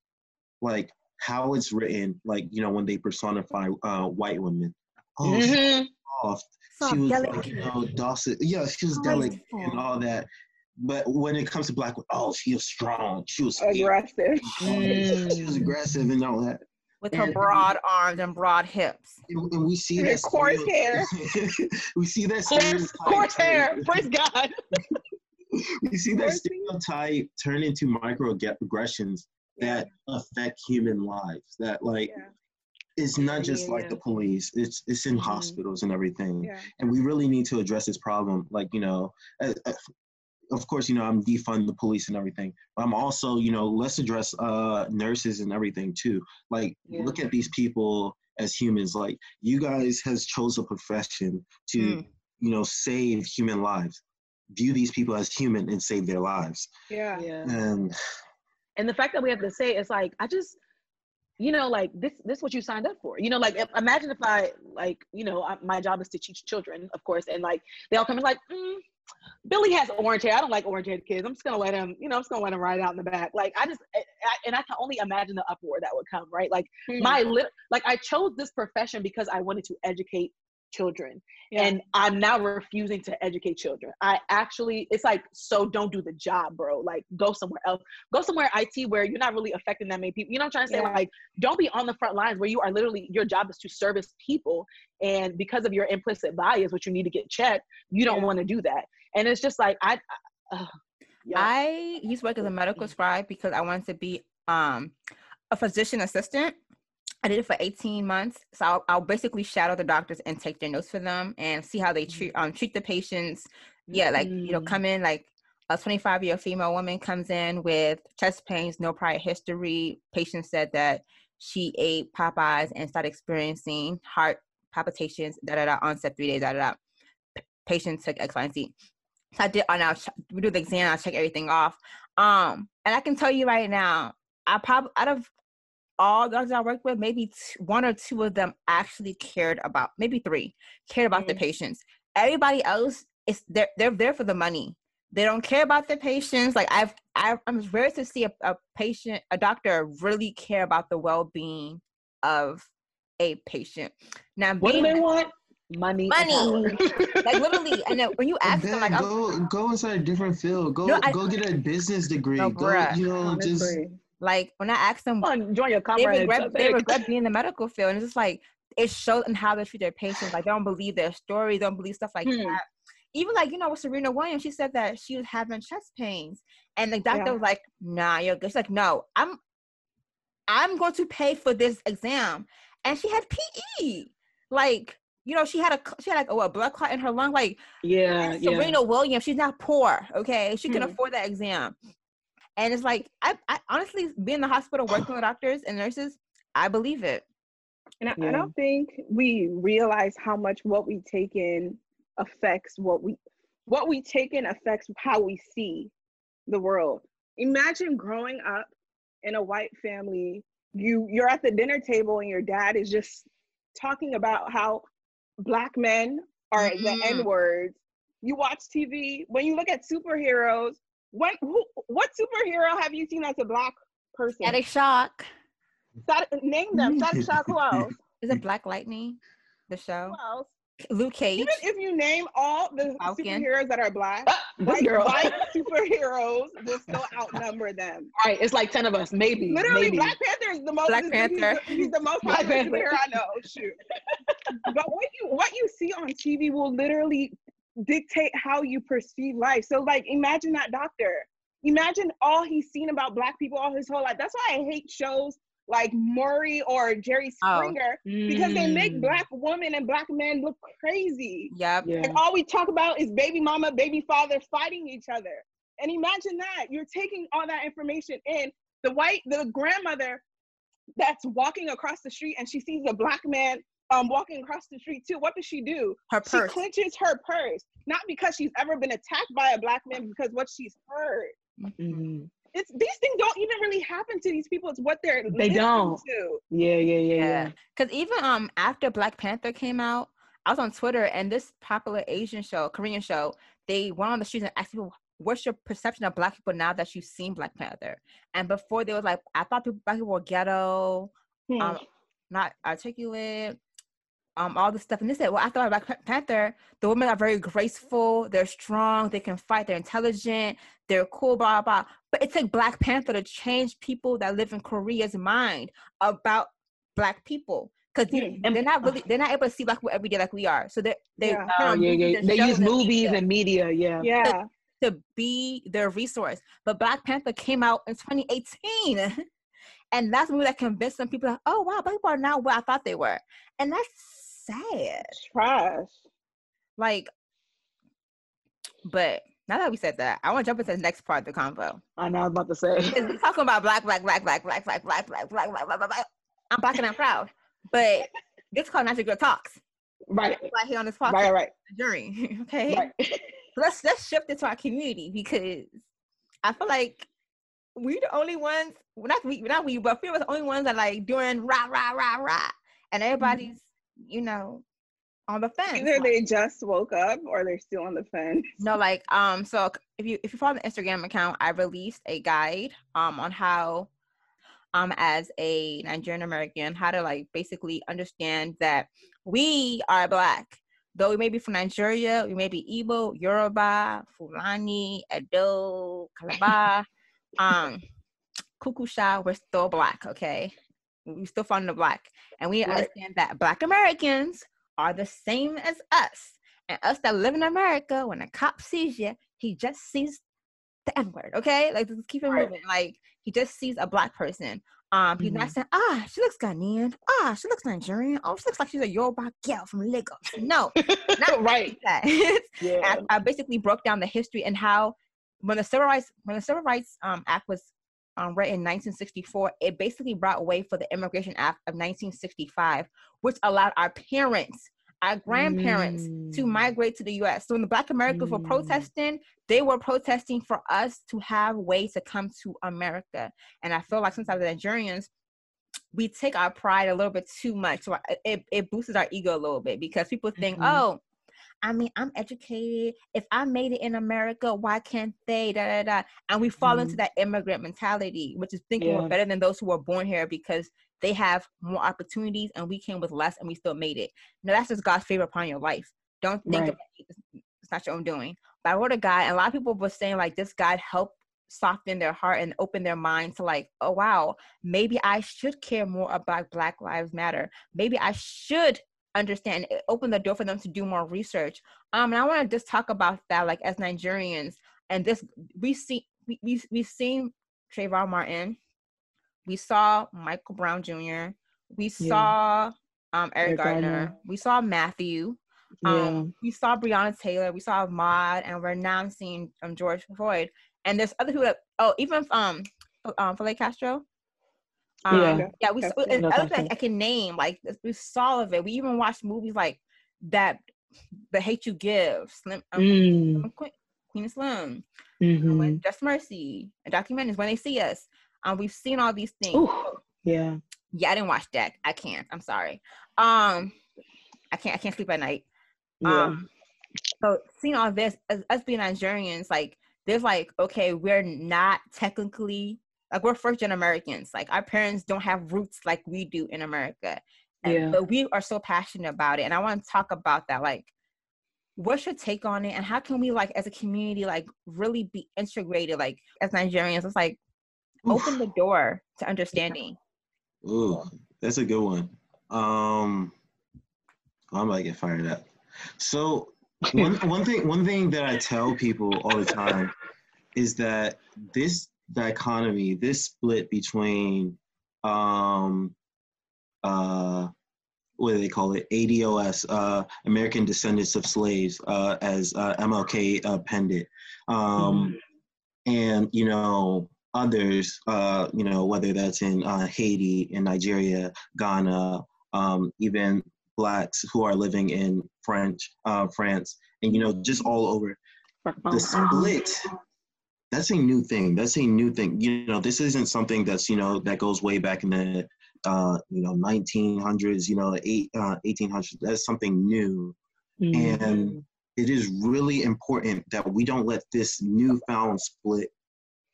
like how it's written like you know when they personify uh white women. Oh she's Mhm. soft. So she was like, delicate. you know docile yeah she was delicate and all that but when it comes to black women oh she was strong she was fierce, Aggressive. she was Mm. aggressive and all that With her And- broad arms and broad hips. and and we see Her that coarse stereo- we see that Coarse, coarse hair. Praise God. we see that stereotype turn into microaggressions that affect human lives. That like Yeah. it's not just yeah, like yeah. the police it's it's in mm-hmm. hospitals and everything yeah. and we really need to address this problem like you know of course you know i'm defund the police and everything but i'm also you know let's address uh nurses and everything too. Like look at these people as humans like you guys has chose a profession to mm. you know save human lives. View these people as human and save their lives. Yeah. Yeah. And and the fact that we have to say it's like i just you know, like this, this is what you signed up for. You know, like imagine if I, like, you know, I, my job is to teach children, of course, and like they all come and like, mm, Billy has orange hair. I don't like orange haired kids. I'm just gonna let him, you know, I'm just gonna let him ride out in the back. Like I just, I, and I can only imagine the uproar that would come, right? Like mm-hmm. my, lit, like I chose this profession because I wanted to educate children. Yeah. and i'm now refusing to educate children. I actually it's like so don't do the job bro. Like go somewhere else. Go somewhere it where you're not really affecting that many people. You know i'm trying to say? Yeah. like don't be on the front lines where you are literally your job is to service people. And because of your implicit bias which you need to get checked you don't yeah. want to do that. And it's just like i uh, i used to work as a medical scribe because i wanted to be um a physician assistant I did it for 18 months. So I'll, I'll, basically shadow the doctors and take their notes for them and see how they treat um treat the patients. Yeah, like you know, mm. come in like a 25 year female woman comes in with chest pains, no prior history. Patient said that she ate Popeyes and started experiencing heart palpitations, da da da, onset three days, da da da. P- patient took X, Y, and Z. So I did, on our we do the exam, I check everything off. Um, and I can tell you right now, I probably out of all doctors I worked with, maybe two, one or two of them actually cared about, maybe three, cared about mm-hmm. the patients. Everybody else is they're they're there for the money. They don't care about the patients. Like I've, i am rare to see a, a patient, a doctor really care about the well-being of a patient. Now, what do they want? Money, money, like literally. And then when you ask them, like, go go inside a different field. Go no, I, go get a business degree. No, go, you know, Honestly. just like when I asked them, join your they regret, they regret being in the medical field, and it's just like it shows them how they treat their patients. Like they don't believe their story, don't believe stuff like hmm. that. Even like you know with Serena Williams, she said that she was having chest pains, and the doctor yeah. was like, "Nah, you're good." She's like, "No, I'm, I'm going to pay for this exam," and she had PE. Like you know, she had a she had like oh, a blood clot in her lung. Like yeah, Serena yeah. Williams, she's not poor. Okay, she can hmm. afford that exam. And it's like I, I honestly being in the hospital working with doctors and nurses, I believe it. And I, yeah. I don't think we realize how much what we take in affects what we what we take in affects how we see the world. Imagine growing up in a white family, you you're at the dinner table and your dad is just talking about how black men are mm-hmm. the N words. You watch TV, when you look at superheroes, what who, what superhero have you seen as a black person? Static Shock. Stat- name them. Static Shock. Who else? Is it Black Lightning? The show. Who else? Luke Cage. Even if you name all the Falcon. superheroes that are black, ah, white, white superheroes will still outnumber them. Right, it's like ten of us, maybe. Literally, maybe. Black Panther is the most. Black Panther. He's the, he's the most popular superhero I know. Shoot. but what you what you see on TV will literally dictate how you perceive life. So like imagine that doctor. Imagine all he's seen about black people all his whole life. That's why I hate shows like Maury or Jerry oh. Springer oh. mm. because they make mm. black women and black men look crazy. Yep. Yeah. And all we talk about is baby mama, baby father fighting each other. And imagine that you're taking all that information in. The white, the grandmother that's walking across the street and she sees a black man um, walking across the street too, what does she do? Her purse. She clenches her purse, not because she's ever been attacked by a black man, because what she's heard. Mm-hmm. It's these things don't even really happen to these people. It's what they're they don't. To. Yeah, yeah, yeah, yeah. Because even um after Black Panther came out, I was on Twitter and this popular Asian show, Korean show, they went on the streets and asked people, "What's your perception of Black people now that you've seen Black Panther?" And before they was like, "I thought people, Black people were ghetto." Hmm. Um, not articulate, um, all this stuff. And they said, well, I thought about Black Panther, the women are very graceful, they're strong, they can fight, they're intelligent, they're cool, blah, blah, blah. But it took Black Panther to change people that live in Korea's mind about Black people. Because mm. they're not really, they're not able to see black people every day like we are. So they're, they yeah. Oh, yeah, yeah. They use movies media. and media, yeah. Yeah. To, to be their resource. But Black Panther came out in 2018. And that's a movie that convinced some people, like, oh wow, black people are not what I thought they were. And that's sad. Trash. Like, but now that we said that, I want to jump into the next part of the convo. I know I was about to say. We're talking about black, black, black, black, black, black, black, black, black, black, black, black, black. I'm black and I'm proud. But this is called Naija Girl Talks. Right. Right here on this podcast. Right, right. Jury. Okay. Right. Let's let's shift it to our community because I feel like we the only ones not we not we but of us the only ones that like doing rah rah rah rah and everybody's you know on the fence. Either they just woke up or they're still on the fence. No, like um, so if you if you follow the Instagram account, I released a guide um on how um as a Nigerian American how to like basically understand that we are black. Though we may be from Nigeria, we may be Igbo, Yoruba, Fulani, Edo, Calabar, um, Kukusha, we're still black, okay? We still fall the black. And we Right. understand that black Americans are the same as us. And us that live in America, when a cop sees you, he just sees the N word, okay? Like, just keep it Right. moving. Like, he just sees a black person. Um, he's not saying, ah, she looks Ghanaian. Ah, she looks Nigerian. Oh, she looks like she's a Yoruba girl from Lagos. No, not right. like that. Yeah. I, I basically broke down the history and how when the civil rights when the civil rights um, act was um, written in 1964 it basically brought way for the immigration act of 1965 which allowed our parents our grandparents to Mm. migrate to the us so when the black americans were Mm. protesting they were protesting for us to have ways to come to america and i feel like sometimes the nigerians we take our pride a little bit too much so it, it boosts our ego a little bit because people think Mhm. oh I mean, I'm educated. If I made it in America, why can't they? Da da da. And we fall into mm-hmm. that immigrant mentality, which is thinking Yeah. we're better than those who were born here because they have more opportunities and we came with less and we still made it. No, that's just God's favor upon your life. Don't think Right. about it. It's- not your own doing. But I wrote a guide, and a lot of people were saying like this guide helped soften their heart and open their mind to like, oh wow, maybe I should care more about Black Lives Matter. Maybe I should understand it open the door for them to do more research um and i want to just talk about that like as nigerians and this we see we, we, we've seen Trayvon martin we saw michael brown jr we saw um eric, Eric gardner. Gardner. we saw matthew um we saw breonna taylor we saw Ahmaud, and we're now seeing um george floyd and there's other people that oh even um um Philando Castile um, Yeah. yeah, we That's and No, other things. I can name like we saw all of it. We even watched movies like that, The Hate You Give, Slim, um, Mm. Queen, Queen of Slim, Mhm. when Just Mercy, and documentaries when they see us. Um, we've seen all these things. Ooh. Yeah. Yeah, I didn't watch that. I can't. I'm sorry. Um, I can't. I can't sleep at night. Yeah. Um, so seeing all this, as us being Nigerians, like there's like, okay, we're not technically like we're first gen Americans. Like our parents don't have roots like we do in America. And, Yeah. But we are so passionate about it. And I want to talk about that. Like, what's your take on it? And how can we like as a community like really be integrated, like as Nigerians, it's like open the door to understanding. Ooh, that's a good one. Um, I might get fired up. So one one thing one thing that I tell people all the time is that this dichotomy, this split between um uh what do they call it? ADOS, uh, American Descendants of Slaves, uh, as uh, MLK uh, penned it. Um, and you know others uh you know whether that's in uh, haiti in nigeria ghana um even blacks who are living in french uh france and you know just all over the split that's a new thing that's a new thing you know this isn't something that's you know that goes way back in the uh you know 1900s you know eight uh 1800s that's something new Mhm. and it is really important that we don't let this newfound split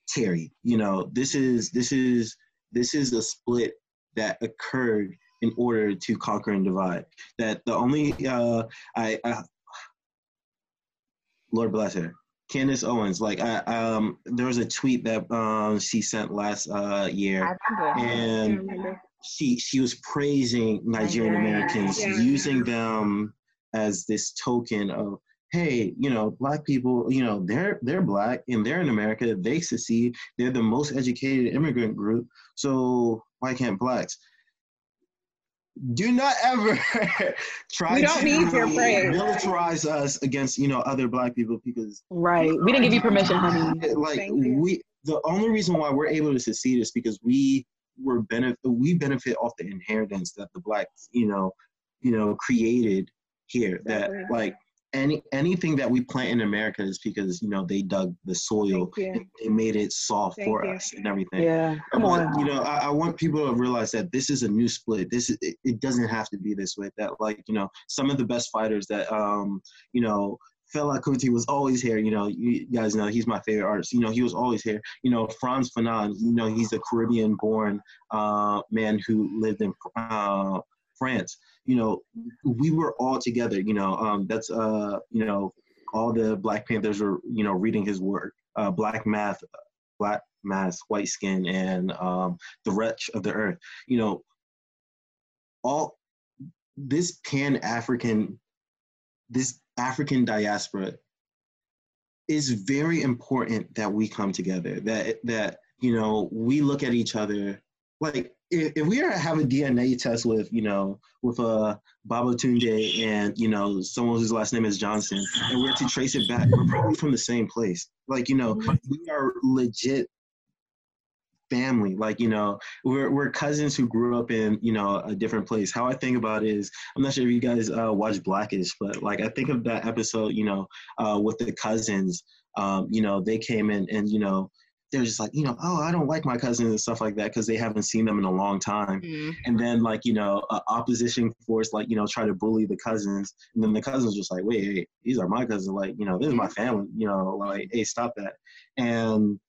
tarry. You know, this is this is this is a split that occurred in order to conquer and divide. That the only uh, I, I Lord bless her, Candace Owens. Like I um, there was a tweet that um, she sent last uh, year, I remember. I and she she was praising Nigerian Nigerian, Americans, yeah. using them as this token of hey, you know, black people, you know, they're they're black and they're in America. They succeed. They're the most educated immigrant group. So why can't blacks? Do not ever try We don't to need your praise. militarize us against you know other black people because Right. We didn't give you permission, honey. like Thank you. we the only reason why we're able to succeed is because we were benefit we benefit off the inheritance that the blacks you know you know created here that like any anything that we plant in america is because you know they dug the soil and they made it soft Thank for you. us and everything Yeah. Come but, on. you know I, I want people to realize that this is a new split this is it, it doesn't have to be this way that like you know some of the best fighters that um you know Fela Kuti was always here. You know, you guys know he's my favorite artist. You know, he was always here. You know, Frantz Fanon. You know, he's a Caribbean-born uh, man who lived in uh, France. You know, we were all together. You know, um, that's uh, you know, all the Black Panthers were you know reading his work. Uh, Black Math, Black Mass, White Skin, and um, The Wretch of the Earth. You know, all this Pan African, this African diaspora is very important that we come together. That that you know we look at each other like if, we have a DNA test with you know with a uh, Babatunde and you know someone whose last name is Johnson, and we're to trace it back, we're probably from the same place. Like you know, we are legit family. Like you know, we're we're cousins who grew up in you know a different place. How I think about it is, I'm not sure if you guys uh, watch Blackish, but like I think of that episode, you know, uh, with the cousins. Um, you know, they came in and you know they're just like, you know, oh, I don't like my cousins and stuff like that because they haven't seen them in a long time. Mm. And then like, you know, uh, opposition force like, you know, try to bully the cousins. And then the cousins just like, wait, wait, these are my cousins. Like, you know, this is my family. You know, like, hey, stop that. And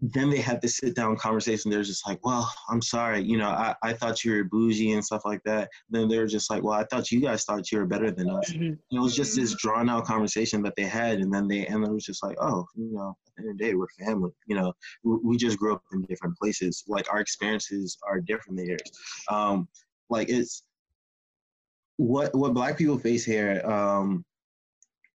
then they had this sit down conversation. They're just like, well, I'm sorry. You know, I, I thought you were bougie and stuff like that. Then they were just like, well, I thought you guys thought you were better than us. Mhm. It was just this drawn out conversation that they had, and then they and it was just like, oh, you know, at the end of the day, we're family. You know, we, we just grew up in different places. Like our experiences are different than yours. Um, like it's what what Black people face here. Um,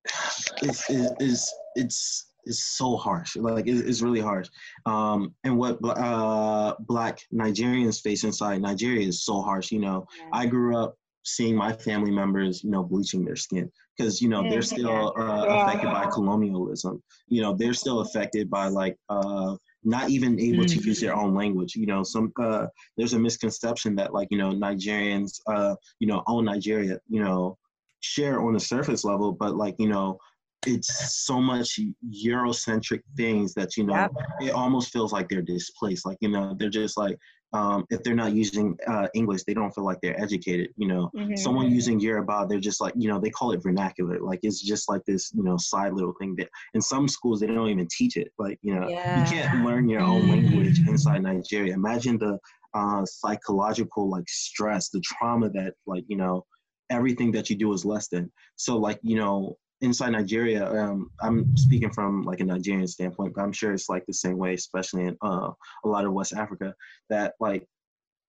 is is is it's it's so harsh. Like it, it's really harsh. Um, and what uh, Black Nigerians face inside Nigeria is so harsh. You know, I grew up seeing my family members, you know, bleaching their skin because you know they're still uh, Yeah. affected by colonialism. You know, they're still affected by like uh, not even able to use their own language. You know, some uh, there's a misconception that like you know Nigerians, uh, you know, own Nigeria. You know, share on the surface level, but like you know. It's so much Eurocentric things that you know Yep. it almost feels like they're displaced. Like you know, they're just like um, if they're not using uh, English, they don't feel like they're educated. You know, Mhm. someone using Yoruba, they're just like, you know, they call it vernacular. Like it's just like this, you know, side little thing that in some schools they don't even teach it. Like, you know, Yeah. you can't learn your own language inside Nigeria. Imagine the uh, psychological like stress, the trauma that like, you know, everything that you do is less than. So like, you know, inside Nigeria, um, I'm speaking from like a Nigerian standpoint, but I'm sure it's like the same way, especially in uh, a lot of West Africa, that like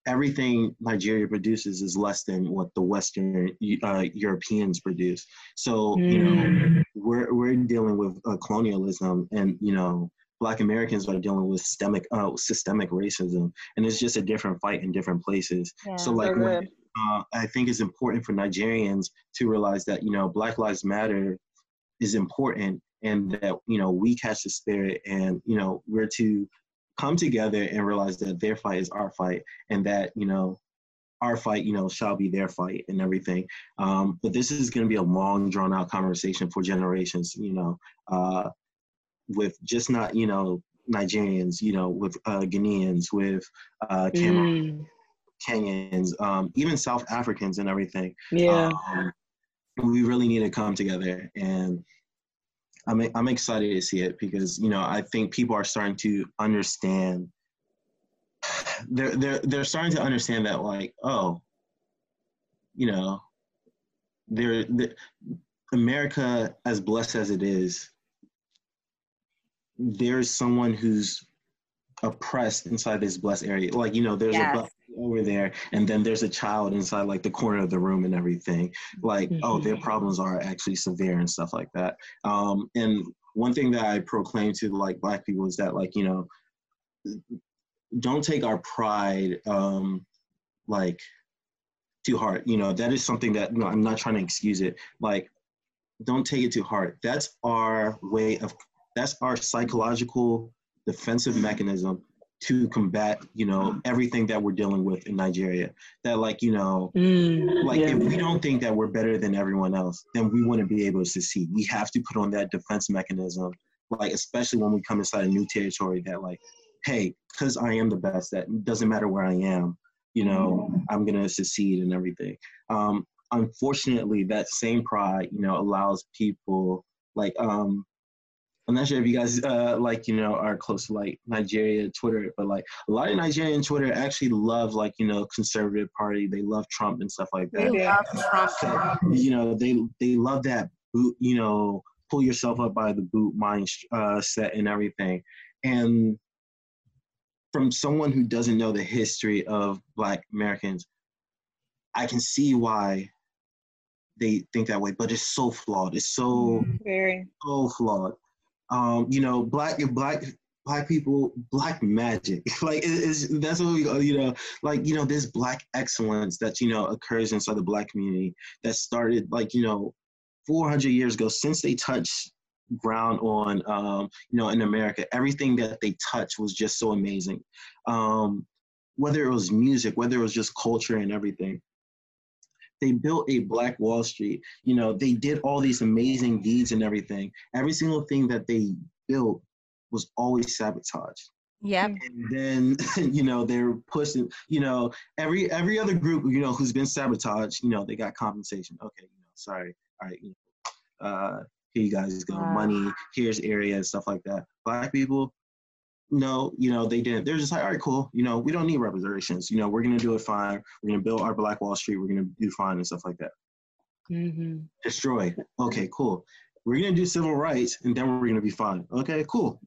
everything Nigeria produces is less than what the Western uh, Europeans produce. So you know we're we're dealing with uh, colonialism, and you know Black Americans are dealing with systemic uh, systemic racism, and it's just a different fight in different places. So like when, uh, I think it's important for Nigerians to realize that you know Black Lives Matter is important, and that you know we catch the spirit, and you know we're to come together and realize that their fight is our fight, and that you know our fight, you know, shall be their fight and everything. Um, but this is going to be a long, drawn out conversation for generations, you know, uh, with just not, you know, Nigerians, you know, with uh, Ghanaians, with uh, Cameroon, Mm. Kenyans, um, even South Africans and everything. Yeah. Um, we really need to come together and I'm, I'm excited to see it because, you know, I think people are starting to understand they're, they're, they're starting to understand that like, oh, you know, they're, the America, as blessed as it is, there's someone who's oppressed inside this blessed area. Like, you know, there's yes. a over there and then there's a child inside like the corner of the room and everything like mm-hmm. oh their mm-hmm. problems are actually severe and stuff like that um and one thing that i proclaim to like black people is that like you know don't take our pride um like too hard you know that is something that no, i'm not trying to excuse it like don't take it too hard that's our way of that's our psychological defensive mechanism to combat you know everything that we're dealing with in nigeria. That like you know mm, like yeah. if we don't think that we're better than everyone else then we wouldn't be able to succeed. We have to put on that defense mechanism like especially when we come inside a new territory that like hey because i am the best that doesn't matter where i am you know i'm gonna succeed and everything. Um unfortunately that same pride you know allows people like um I'm not sure if you guys uh, like you know are close to like Nigeria Twitter, but like a lot of Nigerian Twitter actually love like you know conservative party. They love Trump and stuff like that. They love Trump. You know they they love that boot. You know pull yourself up by the boot mind uh, set and everything. And from someone who doesn't know the history of Black Americans, I can see why they think that way. But it's so flawed. It's so very so flawed um, you know, black black black people, black magic. like it's that's what we you know, like you know, this black excellence that you know occurs inside the black community that started like you know, 400 years ago since they touched ground on um, you know in America. Everything that they touched was just so amazing. Um, whether it was music, whether it was just culture and everything they built a black wall street. You know they did all these amazing deeds and everything. Every single thing that they built was always sabotaged. Yeah and then you know they're pushing you know every every other group you know who's been sabotaged you know they got compensation. Okay you know sorry. All right you know uh here you guys go. Wow. money here's area and stuff like that. Black people no, you know, they didn't. They're just like, all right, cool. You know, we don't need reparations. You know, we're gonna do it fine. We're gonna build our Black Wall Street. We're gonna do fine and stuff like that. Mm-hmm. Destroy. Okay, cool. We're gonna do civil rights, and then we're gonna be fine. Okay, cool.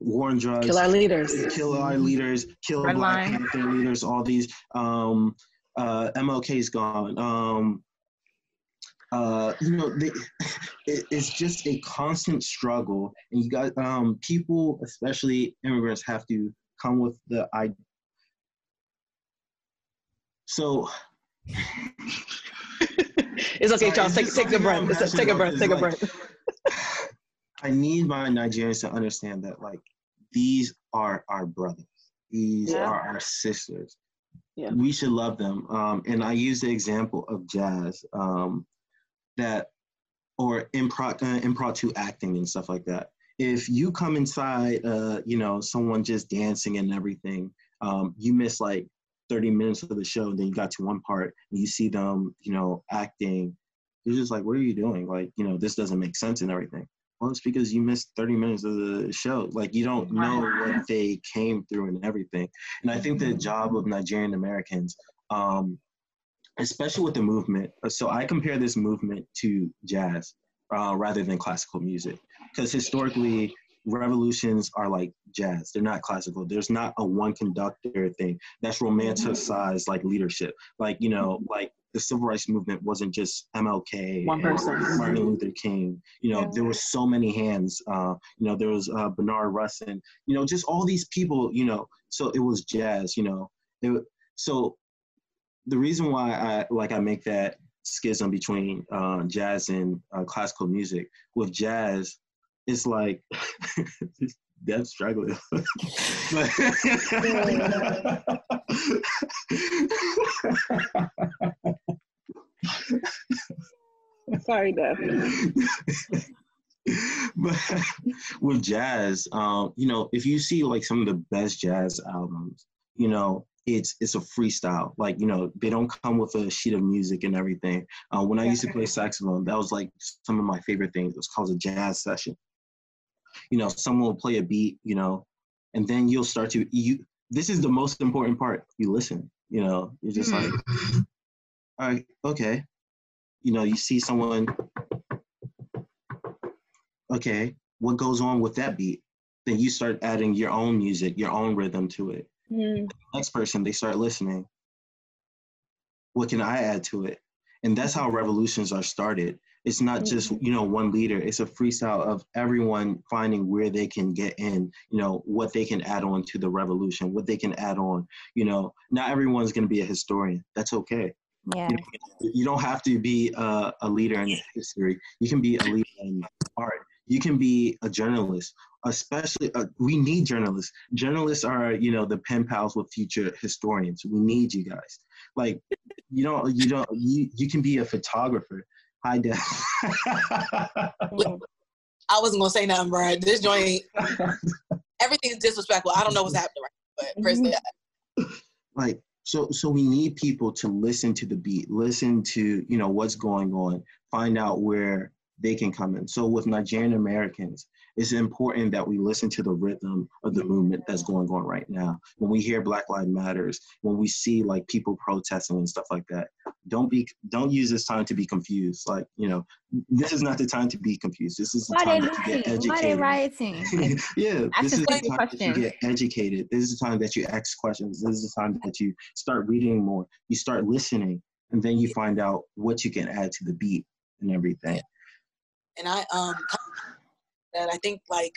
War on drugs. Kill our leaders. Kill our leaders. Kill Red Black. Panther leaders. All these. Um, uh, MLK's gone. Um, uh, you know, they, it, it's just a constant struggle, and you got um, people, especially immigrants, have to come with the idea. So. it's okay, Charles. Take, take a breath. Take a breath. Take a breath. I need my Nigerians to understand that, like, these are our brothers. These yeah. are our sisters. Yeah. We should love them. Um, and I use the example of jazz. Um, that or improv uh, impromptu acting and stuff like that. If you come inside uh you know someone just dancing and everything um you miss like 30 minutes of the show and then you got to one part and you see them you know acting you're just like what are you doing? Like you know this doesn't make sense and everything. Well it's because you missed 30 minutes of the show. Like you don't know what they came through and everything. And i think the job of nigerian americans um especially with the movement. So I compare this movement to jazz uh, rather than classical music. Because historically revolutions are like jazz. They're not classical. There's not a one conductor thing that's romanticized like leadership. Like you know like the civil rights movement wasn't just mlk one person. Martin luther king. You know yeah. there were so many hands uh, you know there was uh, Bayard Rustin you know just all these people you know. So it was jazz you know. It, so the reason why I like I make that schism between uh, jazz and uh, classical music with jazz, it's like that's struggling. Sorry, Deb. but with jazz, um, you know, if you see like some of the best jazz albums, you know, it's it's a freestyle. Like you know, they don't come with a sheet of music and everything. Uh, when I used to play saxophone, that was like some of my favorite things. It was called a jazz session. You know, someone will play a beat, you know, and then you'll start to you. This is the most important part. You listen. You know, you're just like, all right, okay. You know, you see someone. Okay, what goes on with that beat? then you start adding your own music, your own rhythm to it. Mm. next person, they start listening. What can I add to it? And that's how revolutions are started. It's not just mm-hmm. you know one leader. It's a freestyle of everyone finding where they can get in. You know what they can add on to the revolution, what they can add on. You know, not everyone's going to be a historian. That's okay. Yeah. You, know, you don't have to be a, a leader in history. You can be a leader in art. You can be a journalist especially uh, we need journalists. Journalists are you know the pen pals with future historians. We need you guys. Like you know you don't you you can be a photographer. High def i wasn't gonna say nothing bro this joint everything's disrespectful. I don't know what's happening right but mm-hmm. like so so we need people to listen to the beat listen to you know what's going on find out where they can come in. So with nigerian americans it's important that we listen to the rhythm of the movement that's going on right now. When we hear Black Lives Matters, when we see like people protesting and stuff like that, don't be don't use this time to be confused. Like you know, this is not the time to be confused. This is the Why time to get educated. Why they rioting? yeah, this is the time that you get educated. This is the time that you ask questions. This is the time that you start reading more. You start listening, and then you find out what you can add to the beat and everything. And I um that I think like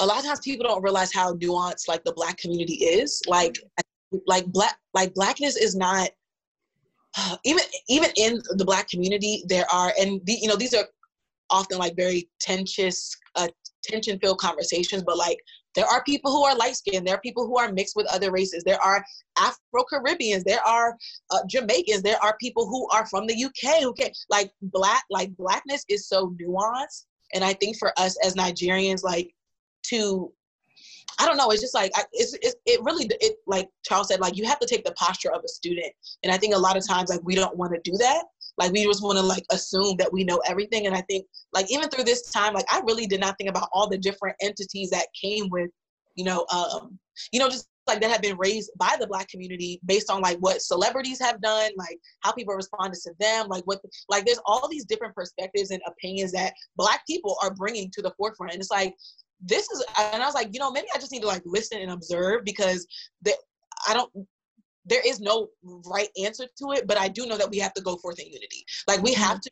a lot of times people don't realize how nuanced like the black community is. Like like black like blackness is not even even in the black community there are and the, you know these are often like very tensious uh, tension filled conversations but like there are people who are light skinned there are people who are mixed with other races. There are afro caribbeans there are uh, jamaicans. There are people who are from the uk who can like black like blackness is so nuanced and I think for us as Nigerians, like to I don't know. It's just like I, it's, it's it really it like Charles said like you have to take the posture of a student, and I think a lot of times like we don't want to do that. Like we just want to like assume that we know everything, and I think like even through this time, like I really did not think about all the different entities that came with, you know, um, you know, just like that have been raised by the black community based on like what celebrities have done like how people responded to them like what like there's all these different perspectives and opinions that black people are bringing to the forefront. And it's like this is and i was like you know maybe i just need to like listen and observe because the, i don't there is no right answer to it but i do know that we have to go forth in unity. Like we have mm-hmm. to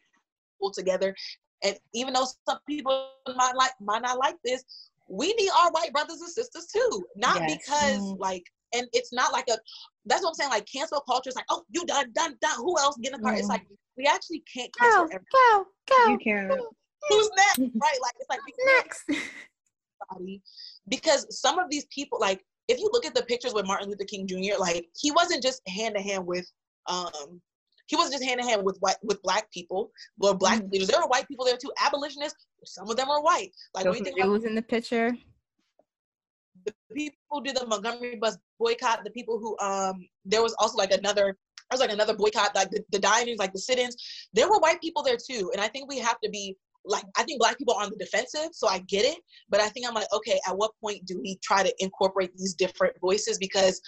pull together. And even though some people might like might not like this we need our white brothers and sisters too. Not yes. because mm-hmm. like, and it's not like a. That's what I'm saying. Like cancel culture is like, oh, you done, done, done. Who else get in the car? Mm-hmm. It's like we actually can't cancel go, everything. Go, go. You can't. Who's next? right? Like it's like next. Because some of these people, like if you look at the pictures with Martin Luther King Jr., like he wasn't just hand to hand with um he wasn't just hand in hand with white with black people or black mm-hmm. leaders. There were white people there too. Abolitionists, some of them are white. Like Those when you in the picture. The people who did the Montgomery bus boycott, the people who um there was also like another there was like another boycott, like the, the dinings, like the sit-ins. There were white people there too. And I think we have to be like I think black people are on the defensive, so I get it. But I think I'm like, okay, at what point do we try to incorporate these different voices? Because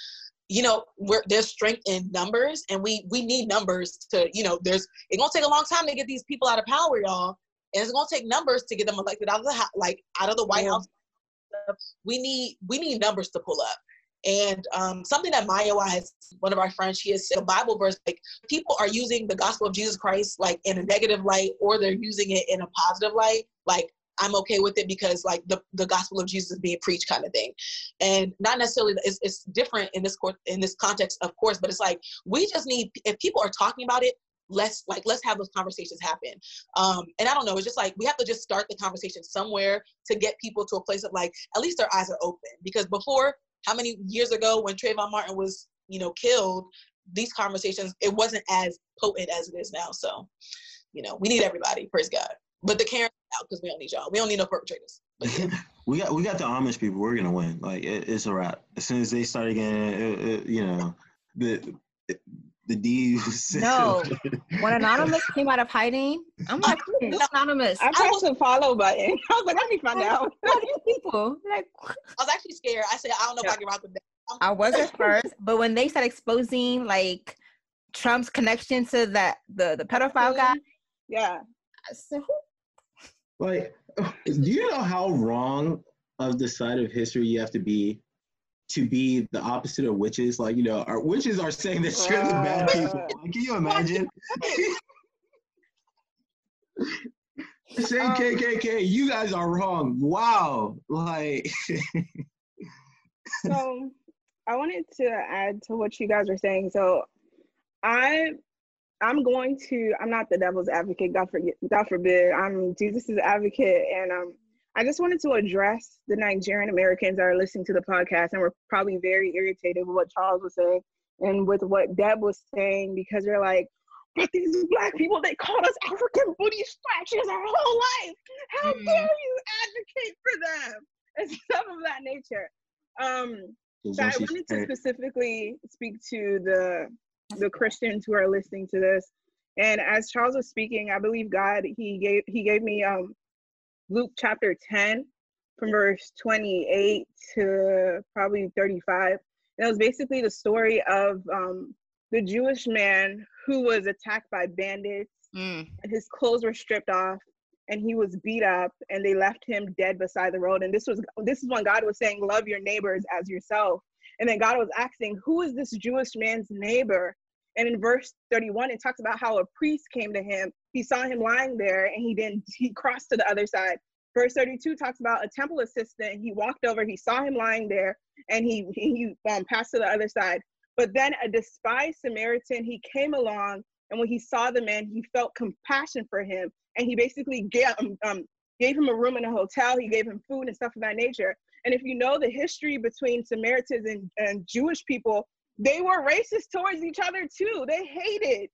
you know we're, there's strength in numbers and we we need numbers to you know there's it's gonna take a long time to get these people out of power y'all and it's gonna take numbers to get them elected out of the like out of the white yeah. house we need we need numbers to pull up and um, something that Mayowa has, one of our friends, she has said a Bible verse like people are using the gospel of Jesus Christ like in a negative light, or they're using it in a positive light. Like I'm okay with it because like the, the gospel of Jesus is being preached kind of thing. And not necessarily it's, it's different in this court in this context, of course, but it's like we just need if people are talking about it, let's like let's have those conversations happen. Um, and I don't know, it's just like we have to just start the conversation somewhere to get people to a place of like at least their eyes are open. Because before, how many years ago when Trayvon Martin was, you know, killed, these conversations, it wasn't as potent as it is now. So, you know, we need everybody, praise God. But the Karen out because we don't need y'all. We don't need no perpetrators. we got we got the Amish people. We're gonna win. Like it, it's a wrap. As soon as they start again, it, it, you know, the the D. No, when Anonymous came out of hiding, I'm like, who's Anonymous? I pressed the follow button. I was like, let me find out. people like, I was actually scared. I said, I don't know yeah. if I can rock with that. I was at first, but when they started exposing like Trump's connection to that the the pedophile guy, yeah, I said, like, do you know how wrong of the side of history you have to be to be the opposite of witches. Like, you know, our witches are saying that you're the bad uh. people. Like, can you imagine? Saying um, KKK, you guys are wrong. Wow. Like, so I wanted to add to what you guys are saying. So I I'm going to I'm not the devil's advocate, God forbid God forbid. I'm Jesus's advocate and um I just wanted to address the Nigerian Americans that are listening to the podcast and we're probably very irritated with what Charles was saying and with what Deb was saying because they're like, but these black people, they called us African booty scratchers our whole life. How mm. dare you advocate for them? And stuff of that nature. Um, so I wanted to specifically speak to the the Christians who are listening to this. And as Charles was speaking, I believe God he gave he gave me um Luke chapter 10 from verse 28 to probably 35. And it was basically the story of um, the Jewish man who was attacked by bandits mm. and his clothes were stripped off and he was beat up and they left him dead beside the road. And this was this is when God was saying, Love your neighbors as yourself. And then God was asking, Who is this Jewish man's neighbor? And in verse 31, it talks about how a priest came to him. He saw him lying there and he didn't, he crossed to the other side. Verse 32 talks about a temple assistant. He walked over, he saw him lying there, and he, he um, passed to the other side. But then a despised Samaritan, he came along, and when he saw the man, he felt compassion for him. And he basically gave, um, um, gave him a room in a hotel, he gave him food and stuff of that nature. And if you know the history between Samaritans and, and Jewish people, they were racist towards each other too. They hated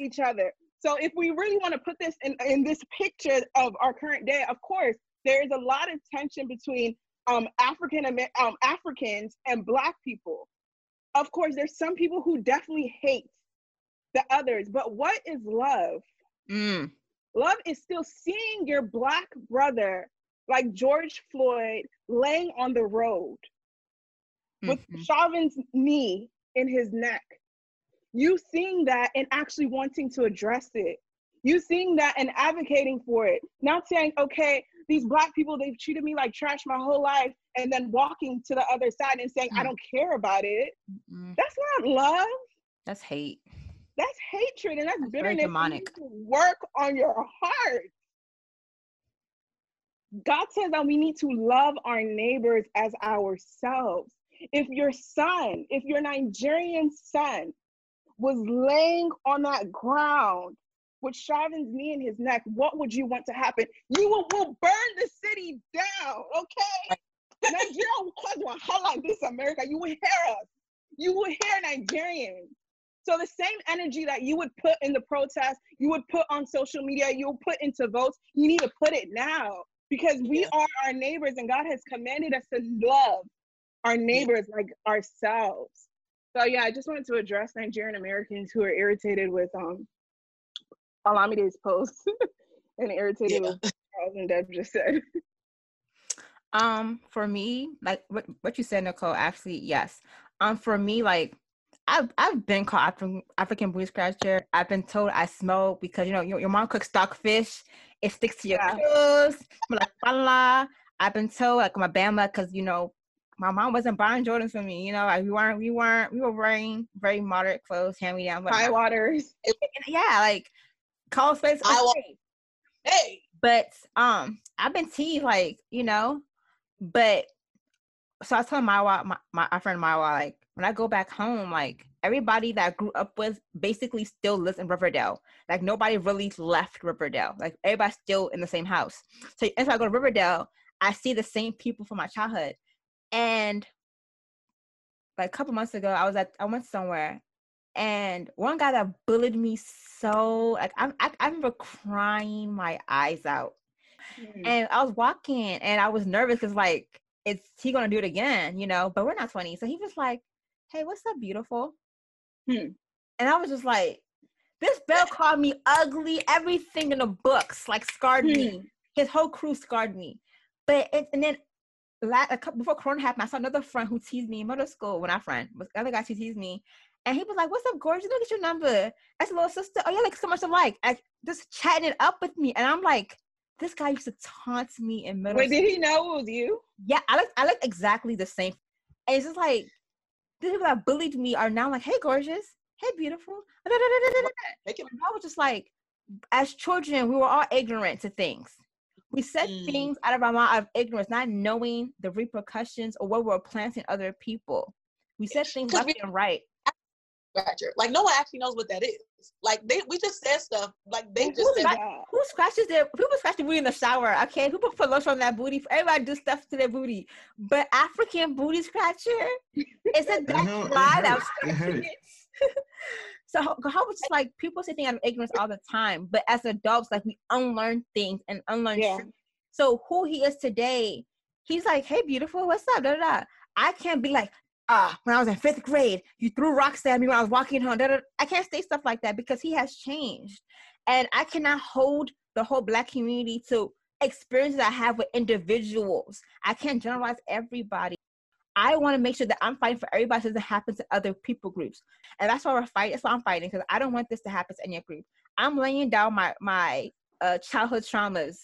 each other. So if we really want to put this in, in this picture of our current day, of course, there is a lot of tension between um, African um, Africans and Black people. Of course, there's some people who definitely hate the others, but what is love? Mm. Love is still seeing your Black brother, like George Floyd, laying on the road mm-hmm. with Chauvin's knee in his neck. You seeing that and actually wanting to address it. You seeing that and advocating for it. Not saying, okay, these black people, they've treated me like trash my whole life, and then walking to the other side and saying, mm. I don't care about it. Mm. That's not love. That's hate. That's hatred and that's, that's bitterness. Demonic. work on your heart. God says that we need to love our neighbors as ourselves if your son, if your Nigerian son was laying on that ground with Chauvin's knee in his neck, what would you want to happen? You will, will burn the city down, okay? Nigeria will hell like this, America. You will hear us. You will hear Nigerians. So the same energy that you would put in the protest, you would put on social media, you'll put into votes, you need to put it now because we are our neighbors and God has commanded us to love our neighbors like ourselves. So yeah, I just wanted to address Nigerian Americans who are irritated with um Olamide's post and irritated yeah. with Charles and Deb just said. Um, for me, like what what you said, Nicole, actually, yes. Um, for me, like I've I've been called African African booty scratcher. I've been told I smell because you know your, your mom cooks stockfish. It sticks to your yeah. clothes. I'm like, Voila. I've been told like my bama because you know my mom wasn't buying Jordans for me. You know, like we weren't, we weren't, we were wearing very moderate clothes, hand me down. High waters. yeah, like call space. Okay. Hey. But um, I've been teased, like you know, but so I was telling my my my friend Mayowa, like when I go back home, like everybody that I grew up with basically still lives in Riverdale. Like nobody really left Riverdale. Like everybody's still in the same house. So if I go to Riverdale, I see the same people from my childhood. And like a couple months ago, I was at I went somewhere, and one guy that bullied me so like I I, I remember crying my eyes out, mm-hmm. and I was walking, and I was nervous because like it's he gonna do it again, you know? But we're not twenty, so he was like, "Hey, what's up, beautiful?" Hmm. And I was just like, this bell called me ugly. Everything in the books like scarred hmm. me. His whole crew scarred me. But it, and then a couple before Corona happened, I saw another friend who teased me in middle school. When I friend was the other guy who teased me, and he was like, "What's up, gorgeous? Look at your number." As a little sister, oh yeah, like so much alike. I just chatting it up with me, and I'm like, this guy used to taunt me in middle. Wait, did he know it was you? Yeah, I look I look exactly the same. And it's just like the people that bullied me are now like, hey, gorgeous, hey, beautiful. And I was just like, as children, we were all ignorant to things. We said mm. things out of our mouth out of ignorance, not knowing the repercussions or what we we're planting other people. We said things left and right. Like no one actually knows what that is. Like they, we just said stuff. Like they just said. who scratches their? People scratch their booty in the shower. Okay, people put lotion on that booty. Everybody do stuff to their booty, but African booty scratcher is it that fly that scratching it? so how was like people say things out of ignorance all the time, but as adults, like we unlearn things and unlearn. Yeah. So who he is today, he's like, "Hey, beautiful, what's up?" Da, da, da. I can't be like, ah, when I was in fifth grade, you threw rocks at me when I was walking home. I can't say stuff like that because he has changed. And I cannot hold the whole black community to experiences I have with individuals. I can't generalize everybody. I want to make sure that I'm fighting for everybody so it doesn't happen to other people groups. And that's why we're fighting. That's why I'm fighting because I don't want this to happen to any group. I'm laying down my my uh, childhood traumas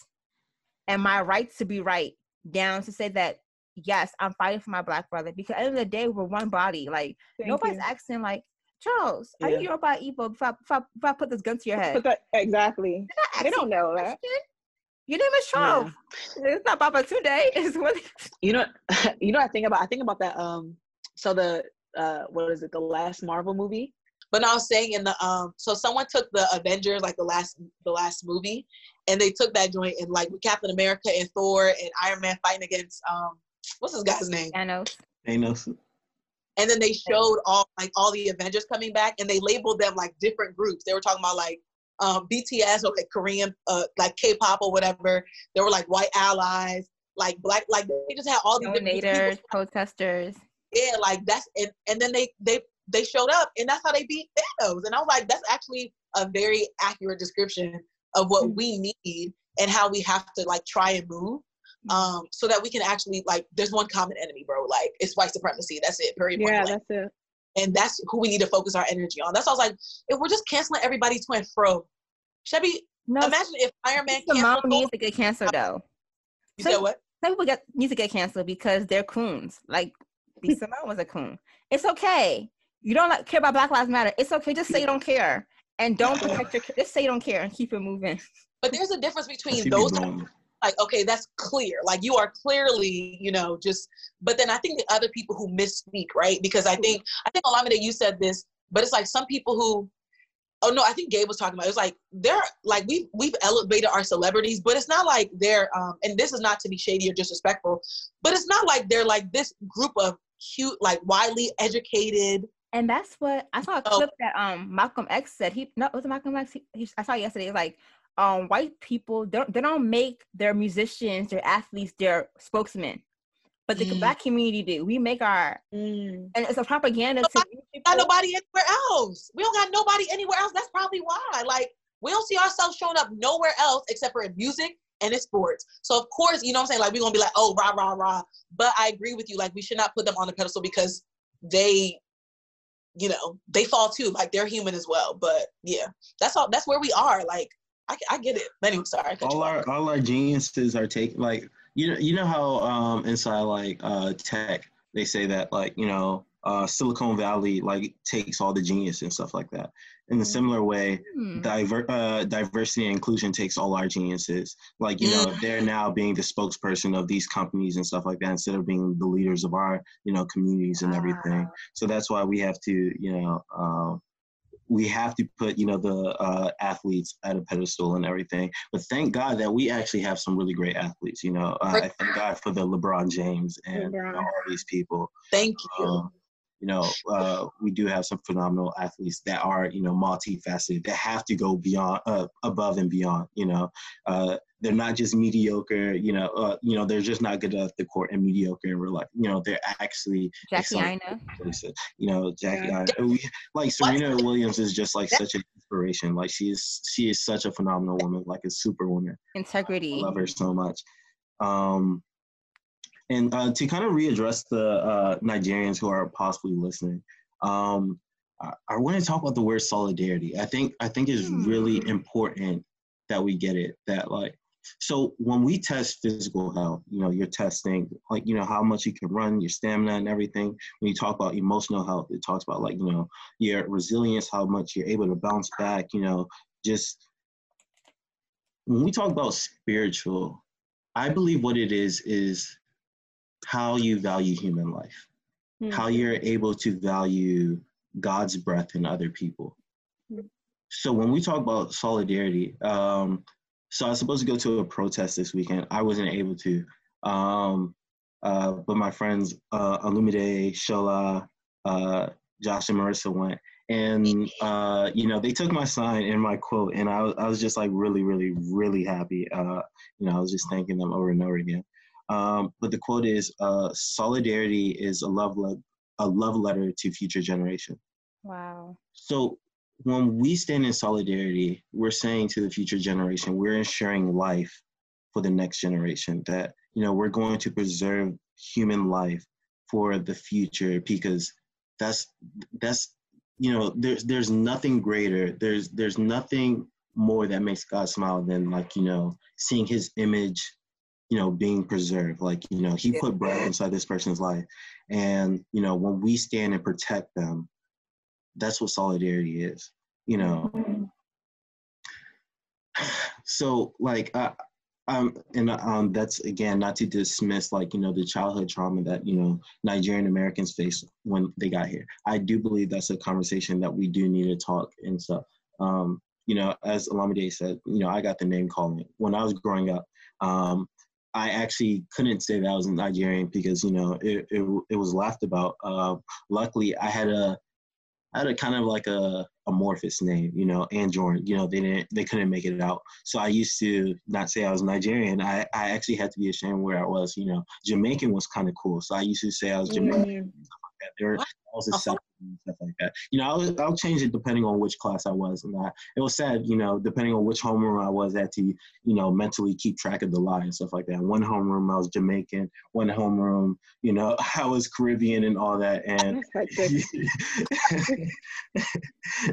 and my right to be right down to say that yes, I'm fighting for my black brother because at the end of the day, we're one body. Like Thank nobody's you. asking like, Charles, yeah. are you Yoruba Igbo if I, if, I, if I put this gun to your head? That, exactly. They don't know that. Your name is Charles. Yeah. It's not Baba Today. It's what you know. You know. I think about. I think about that. Um. So the uh, what is it? The last Marvel movie. But I was saying in the um. So someone took the Avengers, like the last the last movie, and they took that joint and like with Captain America and Thor and Iron Man fighting against um what's this guy's name? Thanos. Thanos. And then they showed all like all the Avengers coming back, and they labeled them like different groups. They were talking about like um, BTS or like Korean, uh, like K-pop or whatever. They were like white allies, like black, like they just had all these donators, protesters. Yeah, like that's and and then they they they showed up, and that's how they beat Thanos. And I was like, that's actually a very accurate description of what mm-hmm. we need and how we have to like try and move um, so that we can actually like there's one common enemy, bro. Like it's white supremacy. That's it. Period. Yeah, that's it. And that's who we need to focus our energy on. That's why I was like, if we're just canceling everybody to and fro, Chevy, no, imagine if Iron Man Simone needs to get canceled though. You so, said what? Some people get need to get canceled because they're coons. Like B Simone was a coon. It's okay. You don't like, care about Black Lives Matter. It's okay. Just say you don't care and don't protect your. Just say you don't care and keep it moving. But there's a difference between those like okay that's clear like you are clearly you know just but then i think the other people who misspeak right because i think i think a lot of that you said this but it's like some people who oh no i think gabe was talking about it was like they're like we've we've elevated our celebrities but it's not like they're um and this is not to be shady or disrespectful but it's not like they're like this group of cute like widely educated and that's what I saw a clip oh. that um Malcolm X said. He no, was it Malcolm X? He, he, I saw yesterday. It's like um white people they don't, they don't make their musicians their athletes their spokesmen. But the mm. black community do. We make our mm. and it's a propaganda nobody, to got nobody anywhere else. We don't got nobody anywhere else. That's probably why. Like we don't see ourselves showing up nowhere else except for in music and in sports. So of course you know what i'm saying? Like we're gonna be like oh rah rah rah. But i agree with you. Like we should not put them on the pedestal because they you know they fall too. Like they're human as well. But yeah. That's all that's where we are. Like I, I get it. But Anyway, sorry. All our all our geniuses are taking like you know you know how um inside like uh tech they say that like you know uh Silicon Valley like takes all the genius and stuff like that. In a similar way, mm. diver, uh, diversity and inclusion takes all our geniuses. Like you know, they're now being the spokesperson of these companies and stuff like that instead of being the leaders of our you know communities and everything. So that's why we have to you know. Um, we have to put you know the uh, athletes at a pedestal and everything. But thank God that we actually have some really great athletes. You know, uh, I thank God for the LeBron James and LeBron. All these people. Thank you. Um, you know, uh, we do have some phenomenal athletes that are, you know, multifaceted that have to go beyond, uh, above and beyond. You know, uh, they're not just mediocre. You know, uh, you know, they're just not good at the court and mediocre in real life. You know, they're actually Jackie Aina. You know, Jackie yeah. Aina. We, like Serena Williams is just like such an inspiration. Like she is, she is such a phenomenal woman, like a super woman. Integrity. I love her so much. Um, and uh, to kind of readdress the uh, Nigerians who are possibly listening, um, I, I want to talk about the word solidarity. I think I think it's really hmm. important that we get it. That like so when we test physical health, you know, you're testing like, you know, how much you can run, your stamina and everything. When you talk about emotional health, it talks about like, you know, your resilience, how much you're able to bounce back, you know, just when we talk about spiritual, I believe what it is is how you value human life, mm-hmm. how you're able to value God's breath in other people. Mm-hmm. So when we talk about solidarity, um, so I was supposed to go to a protest this weekend. I wasn't able to. Um, uh, but my friends, uh, Olamide, Shola, uh, Josh and Marissa went. And, uh, you know, they took my sign and my quote, and I, I was just like really, really, really happy. Uh, you know, I was just thanking them over and over again. Um, but the quote is uh, solidarity is a love, le- a love letter to future generation. Wow. So when we stand in solidarity, we're saying to the future generation, we're ensuring life for the next generation, that, you know, we're going to preserve human life for the future because that's, that's, you know, there's, there's nothing greater. There's, there's nothing more that makes God smile than like, you know, seeing his image, you know, being preserved. Like, you know, he put breath inside this person's life. And, you know, when we stand and protect them, that's what solidarity is you know so like uh, um and um that's again not to dismiss like you know the childhood trauma that you know nigerian americans face when they got here i do believe that's a conversation that we do need to talk and stuff um you know as alamide said you know i got the name calling when i was growing up um I actually couldn't say that I was Nigerian because you know it, it, it was laughed about. Uh, luckily, I had a I had a kind of like a amorphous name, you know, and Jordan. You know, they didn't, they couldn't make it out. So I used to not say I was Nigerian. I, I actually had to be ashamed where I was. You know, Jamaican was kind of cool. So I used to say I was Jamaican. Mm. There, was a stuff like that. You know, I'll, I'll change it depending on which class I was. And I, it was sad, you know, depending on which homeroom I was at to, you know, mentally keep track of the lie and stuff like that. One homeroom I was Jamaican, one homeroom, you know, I was Caribbean and all that. And, and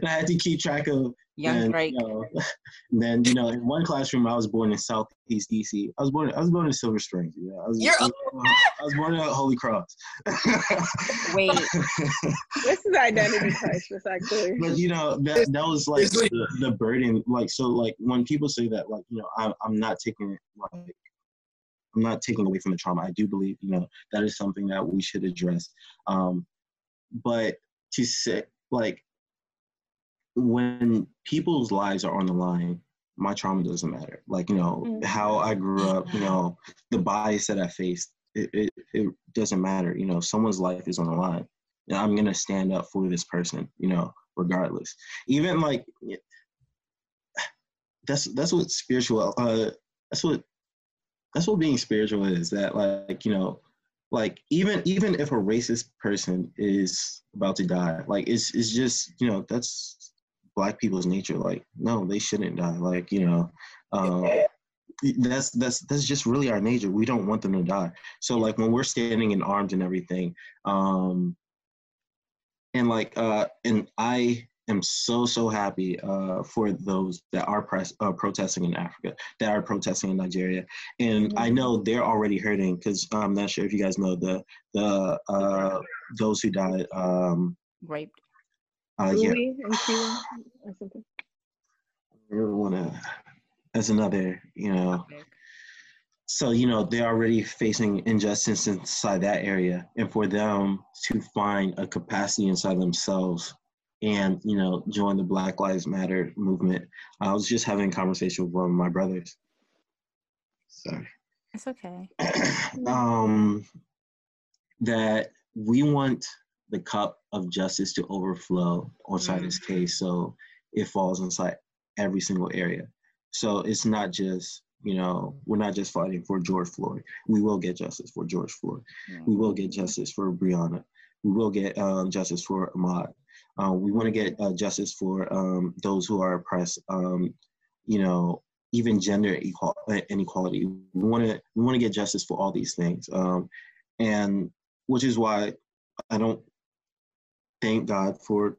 I had to keep track of Young and, Drake. You know, then you know, in one classroom, I was born in Southeast DC. I was born. I was born in Silver Springs. Yeah, I was. You're I was, I was born at Holy Cross. Wait, this is identity crisis, actually. But you know, that that was like the, the burden. Like so, like when people say that, like you know, I, I'm not taking like I'm not taking away from the trauma. I do believe, you know, that is something that we should address. Um, but to say, like, when people's lives are on the line, my trauma doesn't matter. Like, you know, mm-hmm. how I grew up, you know, the bias that I faced, it, it, it doesn't matter. You know, someone's life is on the line. I'm to stand up for this person, you know, regardless. Even like, that's, that's what spiritual, uh, that's what, that's what being spiritual is that like, you know, like even even if a racist person is about to die like it's it's just you know that's black people's nature like no they shouldn't die like you know um, that's that's that's just really our nature we don't want them to die so like when we're standing in arms and everything um and like uh and i am so so happy uh for those that are press, uh, protesting in africa that are protesting in nigeria and mm-hmm. i know they're already hurting because i'm not sure if you guys know the the uh those who died um raped uh, yeah. I want to. That's another, you know. So you know they're already facing injustice inside that area, and for them to find a capacity inside themselves and you know join the Black Lives Matter movement. I was just having a conversation with one of my brothers. Sorry. It's okay. um, that we want the cup of justice to overflow inside mm-hmm. this case. So it falls inside every single area. So it's not just, you know, we're not just fighting for George Floyd. We will get justice for George Floyd. Mm-hmm. We will get justice for Breonna. We will get um, justice for Ahmaud. Uh, we want to get uh, justice for um, those who are oppressed. Um, you know, even gender equal- inequality. We want to we want to get justice for all these things. Um, and which is why I don't thank God for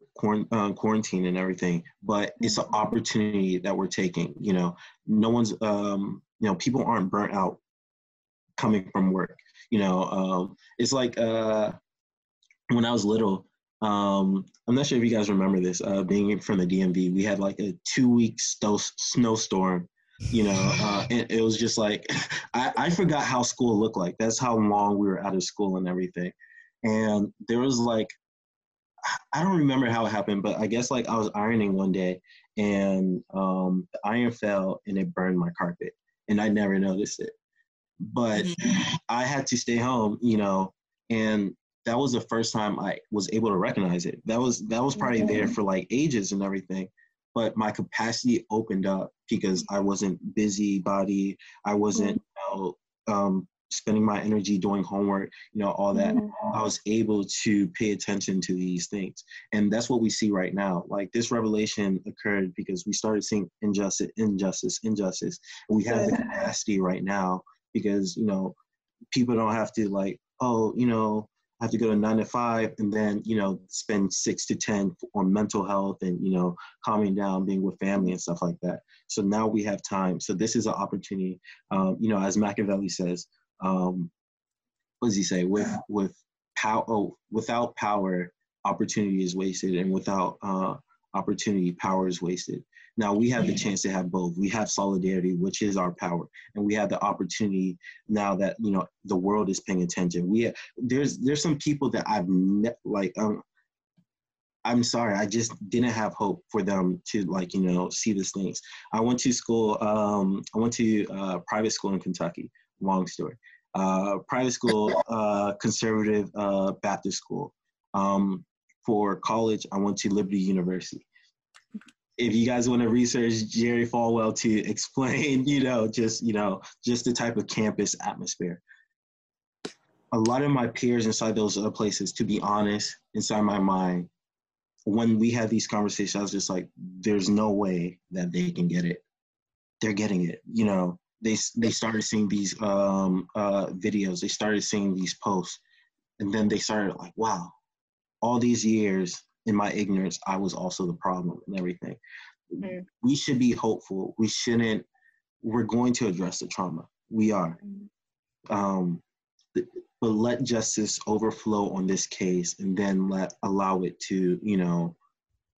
uh, quarantine and everything, but it's an opportunity that we're taking. You know, no one's um, you know people aren't burnt out coming from work you know? Um, it's like uh, when i was little um, i'm not sure if you guys remember this uh, being from the dmv we had like a two week sto- snowstorm you know? Uh, and it was just like I, I forgot how school looked like. That's how long we were out of school and everything. And there was like I don't remember how it happened, but I guess like I was ironing one day and um, the iron fell and it burned my carpet, and I never noticed it. But mm-hmm. I had to stay home, you know, and that was the first time I was able to recognize it. That was that was probably there for like ages and everything, but my capacity opened up because I wasn't busybody. I wasn't you know, um, spending my energy doing homework, you know, all that, mm-hmm. I was able to pay attention to these things. And that's what we see right now. Like this revelation occurred because we started seeing injustice, injustice, injustice. And we have the capacity right now because, you know, people don't have to like, oh, you know, I have to go to nine to five and then, you know, spend six to 10 on mental health and, you know, calming down, being with family and stuff like that. So now we have time. So this is an opportunity. Um, you know, as Machiavelli says, um, what does he say? With with power, oh, without power, opportunity is wasted, and without uh, opportunity, power is wasted. Now we have the chance to have both. We have solidarity, which is our power, and we have the opportunity now that you know the world is paying attention. We have, there's there's some people that I've met like um, I'm sorry, I just didn't have hope for them to like you know see these things. I went to school. Um, I went to uh, private school in Kentucky. Long story uh, private school, uh, conservative uh, Baptist school. Um, for college, I went to Liberty University. If you guys want to research Jerry Falwell to explain, you know, just you know, just the type of campus atmosphere. A lot of my peers inside those other places, to be honest, inside my mind, when we had these conversations, I was just like, "There's no way that they can get it. They're getting it." You know, they they started seeing these um, uh, videos. They started seeing these posts, and then they started like, wow, all these years in my ignorance, I was also the problem and everything. Mm. We should be hopeful. We shouldn't. We're going to address the trauma. We are. Mm. Um, but let justice overflow on this case, and then let allow it to, you know,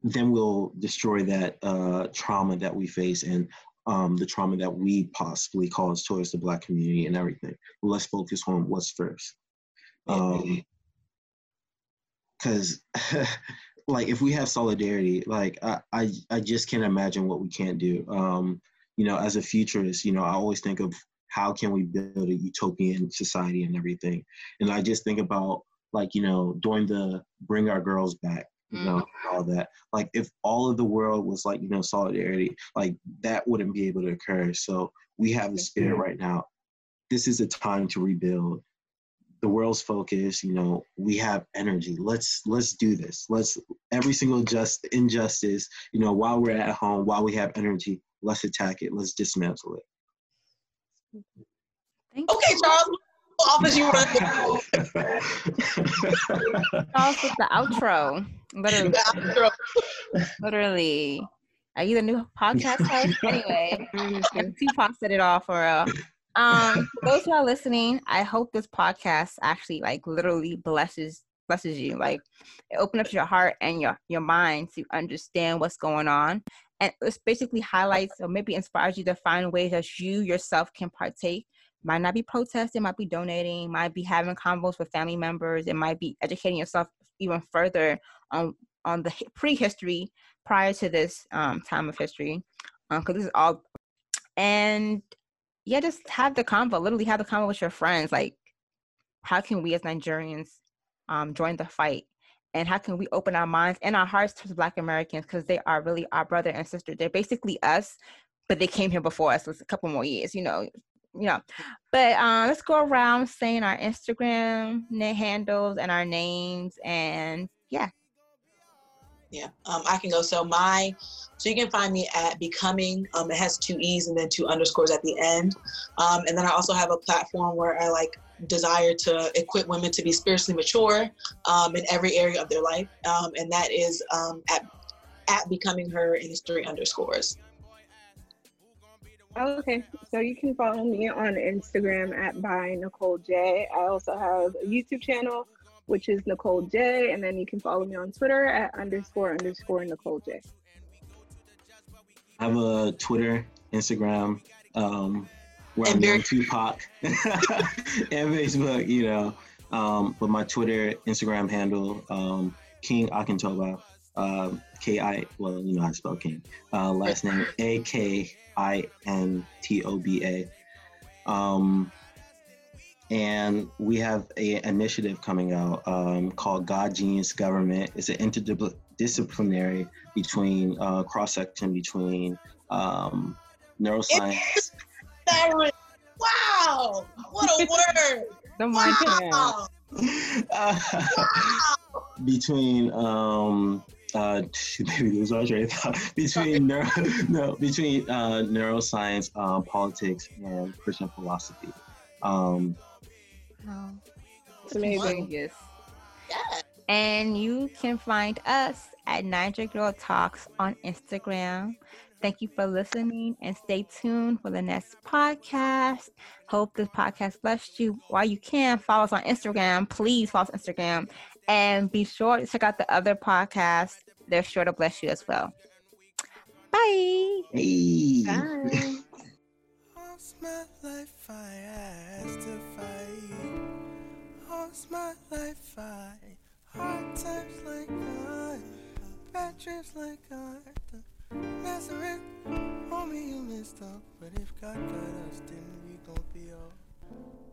then we'll destroy that uh, trauma that we face and um, the trauma that we possibly cause towards the black community and everything. Let's focus on what's first. Because, um, like, if we have solidarity, like, I, I, I just can't imagine what we can't do. Um, you know, as a futurist, you know, I always think of how can we build a utopian society and everything. And I just think about, like, you know, during the Bring Our Girls Back you know, mm-hmm. all that. Like if all of the world was like, you know, solidarity, like that wouldn't be able to occur. So we have the spirit right now. This is a time to rebuild. The world's focus, you know, we have energy. Let's let's do this. Let's every single just injustice, you know, while we're at home, while we have energy, let's attack it. Let's dismantle it. Thank okay, Charles office you run. Charles with the outro. Literally. The outro. Literally. Are you the new podcast host? anyway, Tupac set it all for real. Um, those who are listening, I hope this podcast actually like literally blesses blesses you. Like it opens up your heart and your your mind to understand what's going on. And it basically highlights or maybe inspires you to find ways that you yourself can partake might not be protesting, might be donating, might be having convos with family members, it might be educating yourself even further on on the prehistory prior to this um, time of history, because um, this is all. And yeah, just have the convo. Literally, have the convo with your friends. Like, how can we as Nigerians um, join the fight? And how can we open our minds and our hearts to Black Americans because they are really our brother and sister. They're basically us, but they came here before us. It's a couple more years, you know, you know. But um, let's go around saying our Instagram handles and our names, and yeah. Yeah, um, I can go. So my, so you can find me at becoming. Um, it has two e's and then two underscores at the end. Um, and then I also have a platform where I like desire to equip women to be spiritually mature um, in every area of their life, um, and that is um, at at becoming her in history underscores. Okay, so you can follow me on Instagram at by Nicole J. I also have a YouTube channel, which is Nicole J, and then you can follow me on Twitter at underscore underscore Nicole J. I have a Twitter, Instagram, um, where I'm on Tupac, and Facebook. You know, um, but my Twitter, Instagram handle, um, King Akintoba, uh, K I. Well, you know how to spell King. Uh, last name A K I N T O B A. Um, and we have a initiative coming out um, called God Genius Government. It's an interdisciplinary between uh, cross section between um, neuroscience. wow! What a word! the wow. uh, wow. between um, uh, maybe lose my train of thought. Between neuro, no, between uh, neuroscience, um, politics, and Christian philosophy. Um, oh, it's amazing. Yes. Yeah. And you can find us at Niger Girl Talks on Instagram. Thank you for listening and stay tuned for the next podcast. Hope this podcast blessed you. While you can, follow us on Instagram. Please follow us on Instagram. And be sure to check out the other podcasts. They're sure to bless you as well. Bye. Hey. Bye. my life I asked to fight. All's my life I hard times like I, bad trips like I. Nazareth, homie, you messed up, but if God got us, then we gon' be all.